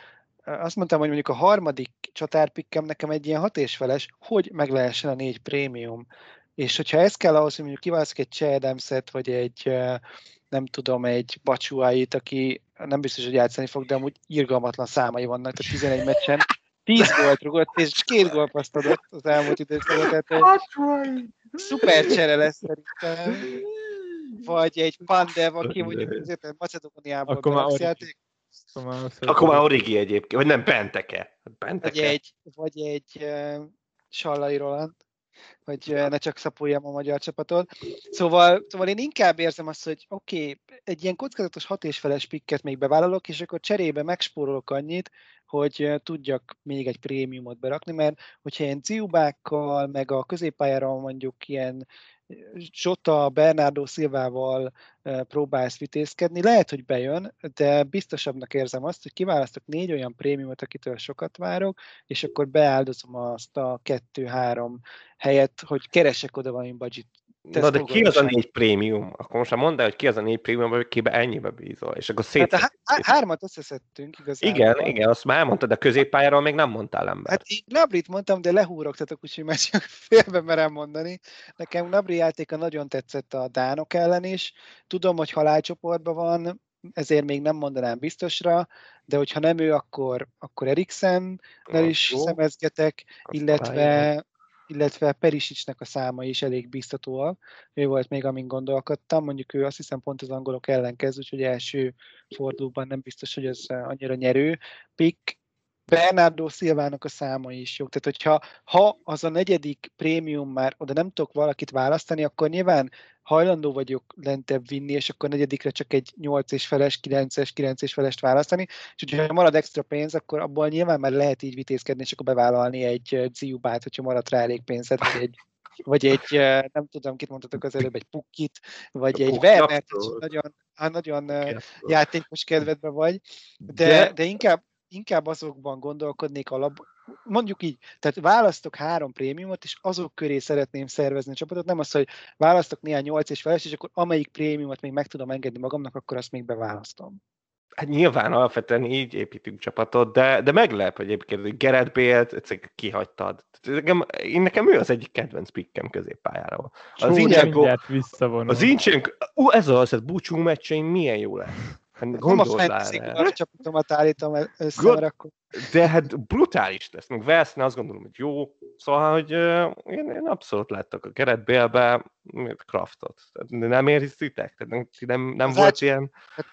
azt mondtam, hogy mondjuk a harmadik csatárpikkem nekem egy ilyen 6 és feles, hogy meg lehessen a négy prémium. És hogyha ez kell ahhoz, hogy mondjuk kiválasztok egy Chadamset, vagy egy nem tudom, egy Bacsuáit, aki nem biztos, hogy játszani fog, de amúgy irgalmatlan számai vannak, tehát 11 meccsen 10 gólt rugott, és két gólpaszt adott az elmúlt időszakban, tehát egy szuper csere lesz szerintem. Vagy egy Pandev, aki mondjuk azért Macedóniából Akkor már játék. Akkor már Origi egyébként, vagy nem, Benteke. Benteke. Vagy egy, vagy egy uh, Sallai Roland. Hogy ne csak szapoljam a magyar csapatot. Szóval, szóval én inkább érzem azt, hogy oké, okay, egy ilyen kockázatos hat és feles pikket még bevállalok, és akkor cserébe megspórolok annyit, hogy tudjak még egy prémiumot berakni, mert hogyha ilyen ciubákkal, meg a középpályára mondjuk ilyen Zsota, Bernardo Szilvával próbálsz vitézkedni, lehet, hogy bejön, de biztosabbnak érzem azt, hogy kiválasztok négy olyan prémiumot, akitől sokat várok, és akkor beáldozom azt a kettő-három helyet, hogy keresek oda valami budget Na de ki az a négy prémium? Akkor most már mondd el, hogy ki az a négy prémium, kibe ennyibe bízol. És akkor szét... Hát há- hármat összeszedtünk igazából. Igen, igen, azt már elmondtad, de középpályáról még nem mondtál ember. Hát én Nabrit mondtam, de lehúrogtatok, úgyhogy már csak félbe merem mondani. Nekem Nabri játéka nagyon tetszett a Dánok ellen is. Tudom, hogy halálcsoportban van, ezért még nem mondanám biztosra, de hogyha nem ő, akkor, akkor Eriksen, is jó. szemezgetek, illetve illetve Perisicsnek a száma is elég biztatóak. Ő volt még, amin gondolkodtam, mondjuk ő azt hiszem pont az angolok ellen kezd, úgyhogy első fordulóban nem biztos, hogy ez annyira nyerő. Pick Bernardo Szilvának a száma is jó. Tehát, hogyha ha az a negyedik prémium már oda nem tudok valakit választani, akkor nyilván hajlandó vagyok lentebb vinni, és akkor negyedikre csak egy 8 és feles, 9-es, 9 és felest választani, és hogyha marad extra pénz, akkor abból nyilván már lehet így vitézkedni, és akkor bevállalni egy Ziubát, hogyha marad rá elég pénzed, vagy egy vagy egy, nem tudom, kit mondhatok az előbb, egy Pukkit, vagy egy Wernert, nagyon, nagyon játékos kedvedben vagy, de, de inkább, inkább azokban gondolkodnék alap, mondjuk így, tehát választok három prémiumot, és azok köré szeretném szervezni a csapatot, nem az, hogy választok néhány nyolc és feles, és akkor amelyik prémiumot még meg tudom engedni magamnak, akkor azt még beválasztom. Hát nyilván alapvetően így építünk csapatot, de, de meglep egyébként, hogy Gerett Bale-t egyszerűen kihagytad. Nekem, én nekem ő az egyik kedvenc pikkem középpályáról. Az Incsenko, az Incsenko, ú, ez az, ez búcsú meccsein milyen jó lesz. Hát gondold rá. a csapatomat állítom össze, God, akkor... De hát brutális lesz, meg Velszne azt gondolom, hogy jó, szóval, hogy uh, én, én abszolút láttak a Gerett Bélbe Kraftot. Nem érzitek? Tehát nem, nem, nem volt átcsoport, ilyen... Hát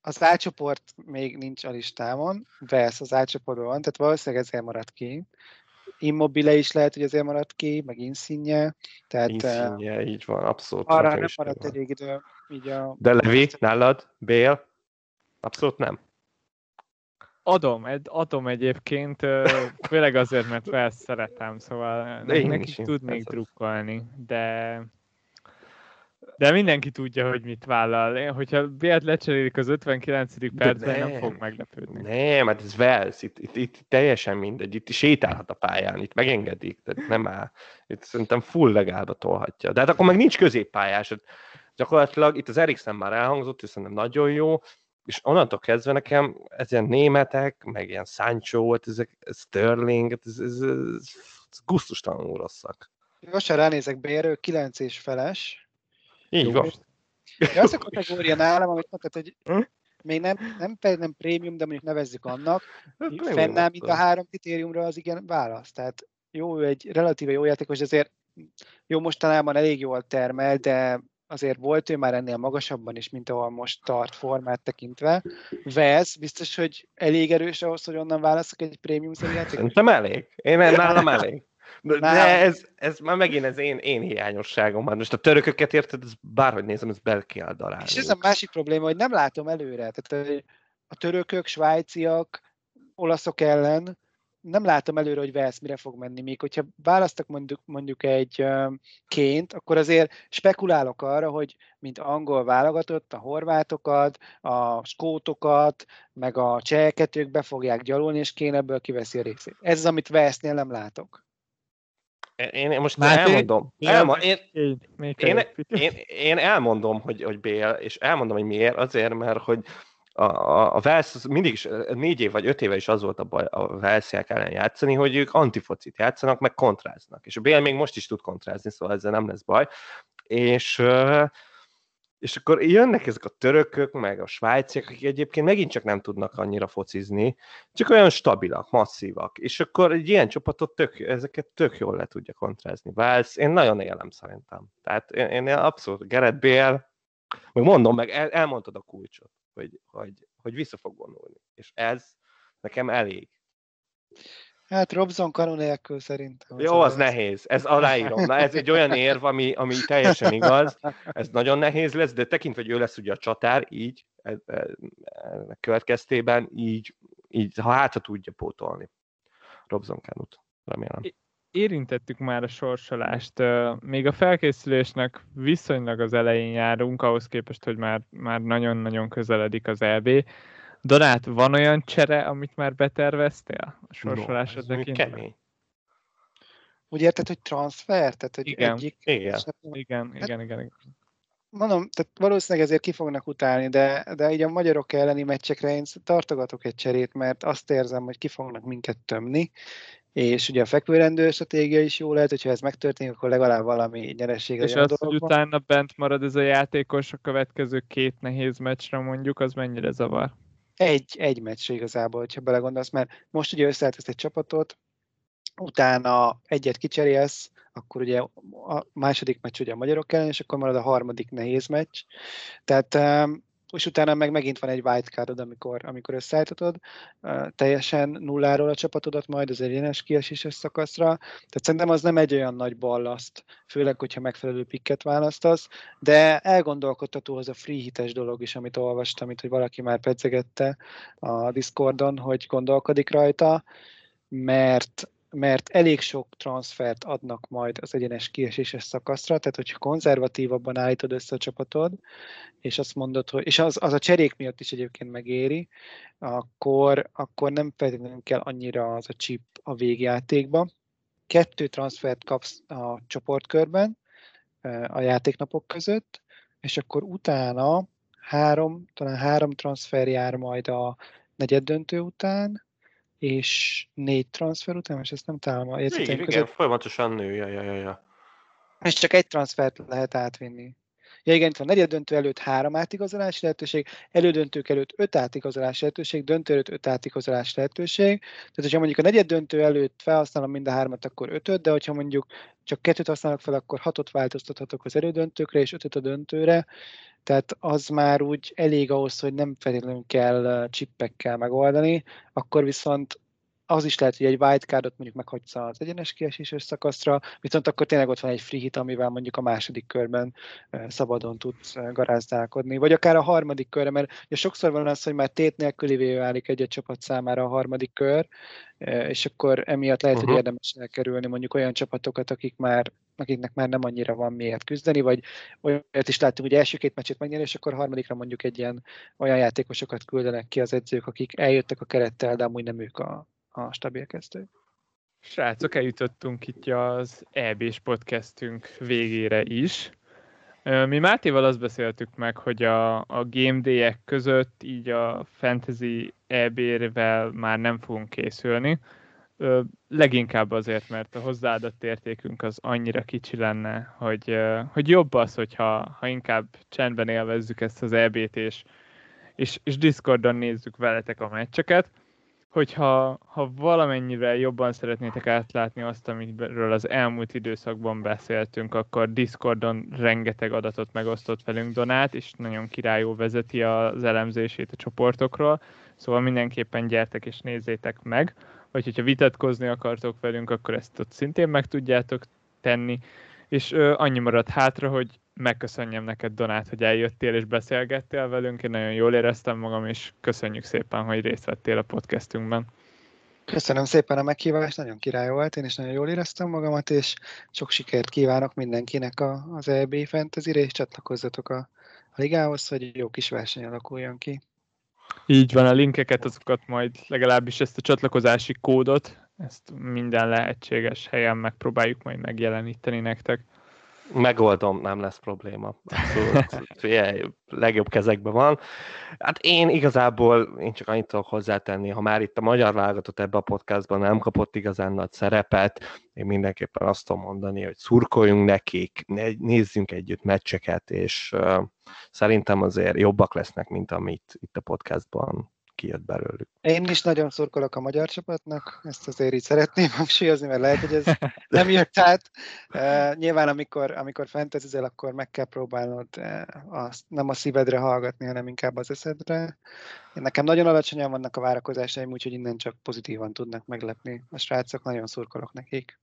az átcsoport még nincs a listámon, Velsz az átcsoportban van, tehát valószínűleg ezért maradt ki. Immobile is lehet, hogy ezért maradt ki, meg Insigne. Tehát, Insigne, uh, így van, abszolút. Arra nem maradt elég idő. Így a... De Levi, nálad? Bél? Abszolút nem. Adom, adom egyébként, főleg azért, mert fel szeretem, szóval de neki tudnék drukkolni, de de mindenki tudja, hogy mit vállal. Hogyha Bélt lecserélik az 59. percben, nem, nem fog meglepődni. Nem, hát ez Velsz, itt, itt, itt, teljesen mindegy, itt sétálhat a pályán, itt megengedik, tehát nem áll. Itt szerintem full legálba tolhatja. De hát akkor meg nincs középpályás. Gyakorlatilag itt az Eriksen már elhangzott, és szerintem nagyon jó, és onnantól kezdve nekem ez ilyen németek, meg ilyen Sancho, hát ezek, Sterling, hát ez, ez, ez, ez gusztustalanul rosszak. Most sem ránézek bérő, 9 és feles. Így Jó. van. De az a kategória nálam, amit mondtad, hogy hm? még nem, nem, nem prémium, de mondjuk nevezzük annak, hát fennáll, mint a három kritériumra az igen válasz. Tehát jó, ő egy relatíve jó játékos, de azért jó, mostanában elég jól termel, de azért volt ő már ennél magasabban is, mint ahol most tart formát tekintve. Vesz, biztos, hogy elég erős ahhoz, hogy onnan válaszok egy prémium játékos? Szerintem elég. Én nálam elég. De, de ez, ez már megint az én, én hiányosságom. van. Most a törököket érted, ez bárhogy nézem, ez bele kell darálni. És ez a másik probléma, hogy nem látom előre. Tehát a törökök, svájciak, olaszok ellen nem látom előre, hogy Velsz mire fog menni. Még hogyha választok mondjuk, mondjuk egy ként, akkor azért spekulálok arra, hogy mint angol válogatott, a horvátokat, a skótokat, meg a cseheket ők be fogják gyalulni, és kén ebből kiveszi a részét. Ez az, amit Velsznél nem látok. Én, én most Már elmondom. Elma, én, én, én, én, én elmondom, hogy, hogy Bél, és elmondom, hogy miért. Azért, mert hogy a, a, a mindig is, négy év vagy öt éve is az volt a baj a Velsziák ellen játszani, hogy ők antifocit játszanak, meg kontráznak. És a Bél még most is tud kontrázni, szóval ezzel nem lesz baj. És és akkor jönnek ezek a törökök, meg a svájciak, akik egyébként megint csak nem tudnak annyira focizni, csak olyan stabilak, masszívak, és akkor egy ilyen csapatot tök, ezeket tök jól le tudja kontrázni. Válsz, én nagyon élem szerintem. Tehát én, én abszolút Gerett Bél, mondom, meg el, elmondtad a kulcsot hogy, hogy, hogy vissza fog vonulni. És ez nekem elég. Hát Robson Kanu nélkül szerintem. Jó, az nehéz. Ez aláírom. Na, ez egy olyan érv, ami, ami teljesen igaz. Ez nagyon nehéz lesz, de tekintve, hogy ő lesz ugye a csatár, így, ez, ez, ez következtében, így, így, ha hát, ha tudja pótolni. Robson Kanut, remélem. Érintettük már a sorsolást. Még a felkészülésnek viszonylag az elején járunk, ahhoz képest, hogy már, már nagyon-nagyon közeledik az EB. Donát, van olyan csere, amit már beterveztél a sorsolásra no, Kemény. Úgy érted, hogy transfer? Tehát, hogy igen. egyik... Igen. Igen, hát, igen, igen, igen. Mondom, tehát valószínűleg ezért ki fognak utálni, de, de így a magyarok elleni meccsekre én tartogatok egy cserét, mert azt érzem, hogy ki fognak minket tömni, és ugye a fekvőrendő stratégia is jó lehet, hogyha ez megtörténik, akkor legalább valami nyereség És az, hogy utána bent marad ez a játékos a következő két nehéz meccsre mondjuk, az mennyire zavar? egy, egy meccs igazából, ha belegondolsz, mert most ugye összeálltasz egy csapatot, utána egyet kicserélsz, akkor ugye a második meccs ugye a magyarok ellen, és akkor marad a harmadik nehéz meccs. Tehát és utána meg megint van egy wildcardod, amikor, amikor összeállítatod uh, teljesen nulláról a csapatodat majd az egyenes kieséses szakaszra. Tehát szerintem az nem egy olyan nagy ballaszt, főleg, hogyha megfelelő pikket választasz, de elgondolkodtató az a free hites dolog is, amit olvastam, itt, hogy valaki már pedzegette a Discordon, hogy gondolkodik rajta, mert mert elég sok transfert adnak majd az egyenes kieséses szakaszra, tehát hogyha konzervatívabban állítod össze a csapatod, és azt mondod, hogy, és az, az a cserék miatt is egyébként megéri, akkor, akkor nem feltétlenül kell annyira az a chip a végjátékba. Kettő transfert kapsz a csoportkörben a játéknapok között, és akkor utána három, talán három transfer jár majd a negyed döntő után, és négy transfer után, és ezt nem találom a jegyzeteim között. Igen, folyamatosan nő, ja, ja, ja, ja. És csak egy transfert lehet átvinni. Ja igen, itt van negyed döntő előtt három átigazolási lehetőség, elődöntők előtt öt átigazolási lehetőség, döntő előtt öt átigazolási lehetőség. Tehát, hogyha mondjuk a negyed döntő előtt felhasználom mind a hármat, akkor ötöt, de hogyha mondjuk csak kettőt használok fel, akkor hatot változtathatok az elődöntőkre, és ötöt a döntőre. Tehát az már úgy elég ahhoz, hogy nem feltétlenül kell csippekkel megoldani, akkor viszont az is lehet, hogy egy wildcardot mondjuk meghagysz az egyenes kieséses szakaszra, viszont akkor tényleg ott van egy free hit, amivel mondjuk a második körben szabadon tudsz garázdálkodni, vagy akár a harmadik körre, mert ugye sokszor van az, hogy már tét nélkülivé válik egy-egy csapat számára a harmadik kör, és akkor emiatt lehet, uh-huh. hogy érdemes elkerülni mondjuk olyan csapatokat, akik már akiknek már nem annyira van miért küzdeni, vagy olyat is láttunk, hogy első két meccset megnyerni, és akkor harmadikra mondjuk egy ilyen olyan játékosokat küldenek ki az edzők, akik eljöttek a kerettel, de amúgy nem ők a, a stabil kezdő. Srácok, eljutottunk itt az EB-s podcastünk végére is. Mi Mátéval azt beszéltük meg, hogy a, a Game Day-ek között így a Fantasy EB-vel már nem fogunk készülni. Leginkább azért, mert a hozzáadott értékünk az annyira kicsi lenne, hogy, hogy jobb az, hogyha ha inkább csendben élvezzük ezt az EB-t, és, és, és Discordon nézzük veletek a meccseket hogyha ha valamennyire jobban szeretnétek átlátni azt, amiről az elmúlt időszakban beszéltünk, akkor Discordon rengeteg adatot megosztott velünk Donát, és nagyon királyú vezeti az elemzését a csoportokról, szóval mindenképpen gyertek és nézzétek meg, vagy hogyha vitatkozni akartok velünk, akkor ezt ott szintén meg tudjátok tenni, és ö, annyi maradt hátra, hogy megköszönjem neked, Donát, hogy eljöttél és beszélgettél velünk. Én nagyon jól éreztem magam, és köszönjük szépen, hogy részt vettél a podcastünkben. Köszönöm szépen a meghívást, nagyon király volt, én is nagyon jól éreztem magamat, és sok sikert kívánok mindenkinek a, az EB fantasy és csatlakozzatok a, a ligához, hogy jó kis verseny alakuljon ki. Így van, a linkeket, azokat majd legalábbis ezt a csatlakozási kódot, ezt minden lehetséges helyen megpróbáljuk majd megjeleníteni nektek. Megoldom, nem lesz probléma. Abszolút. Figyelj, legjobb kezekben van. Hát én igazából, én csak annyit tudok hozzátenni, ha már itt a magyar válogatott ebbe a podcastban nem kapott igazán nagy szerepet, én mindenképpen azt tudom mondani, hogy szurkoljunk nekik, nézzünk együtt meccseket, és uh, szerintem azért jobbak lesznek, mint amit itt a podcastban kijött belőlük. Én is nagyon szurkolok a magyar csapatnak, ezt azért így szeretném hangsúlyozni, mert lehet, hogy ez nem jött át. Uh, nyilván, amikor, amikor fantasyzel, akkor meg kell próbálnod uh, azt, nem a szívedre hallgatni, hanem inkább az eszedre. Nekem nagyon alacsonyan vannak a várakozásaim, úgyhogy innen csak pozitívan tudnak meglepni. A srácok, nagyon szurkolok nekik.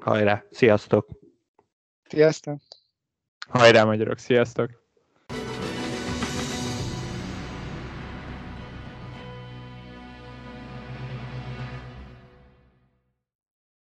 Hajrá, sziasztok! Sziasztok! Hajrá magyarok, sziasztok!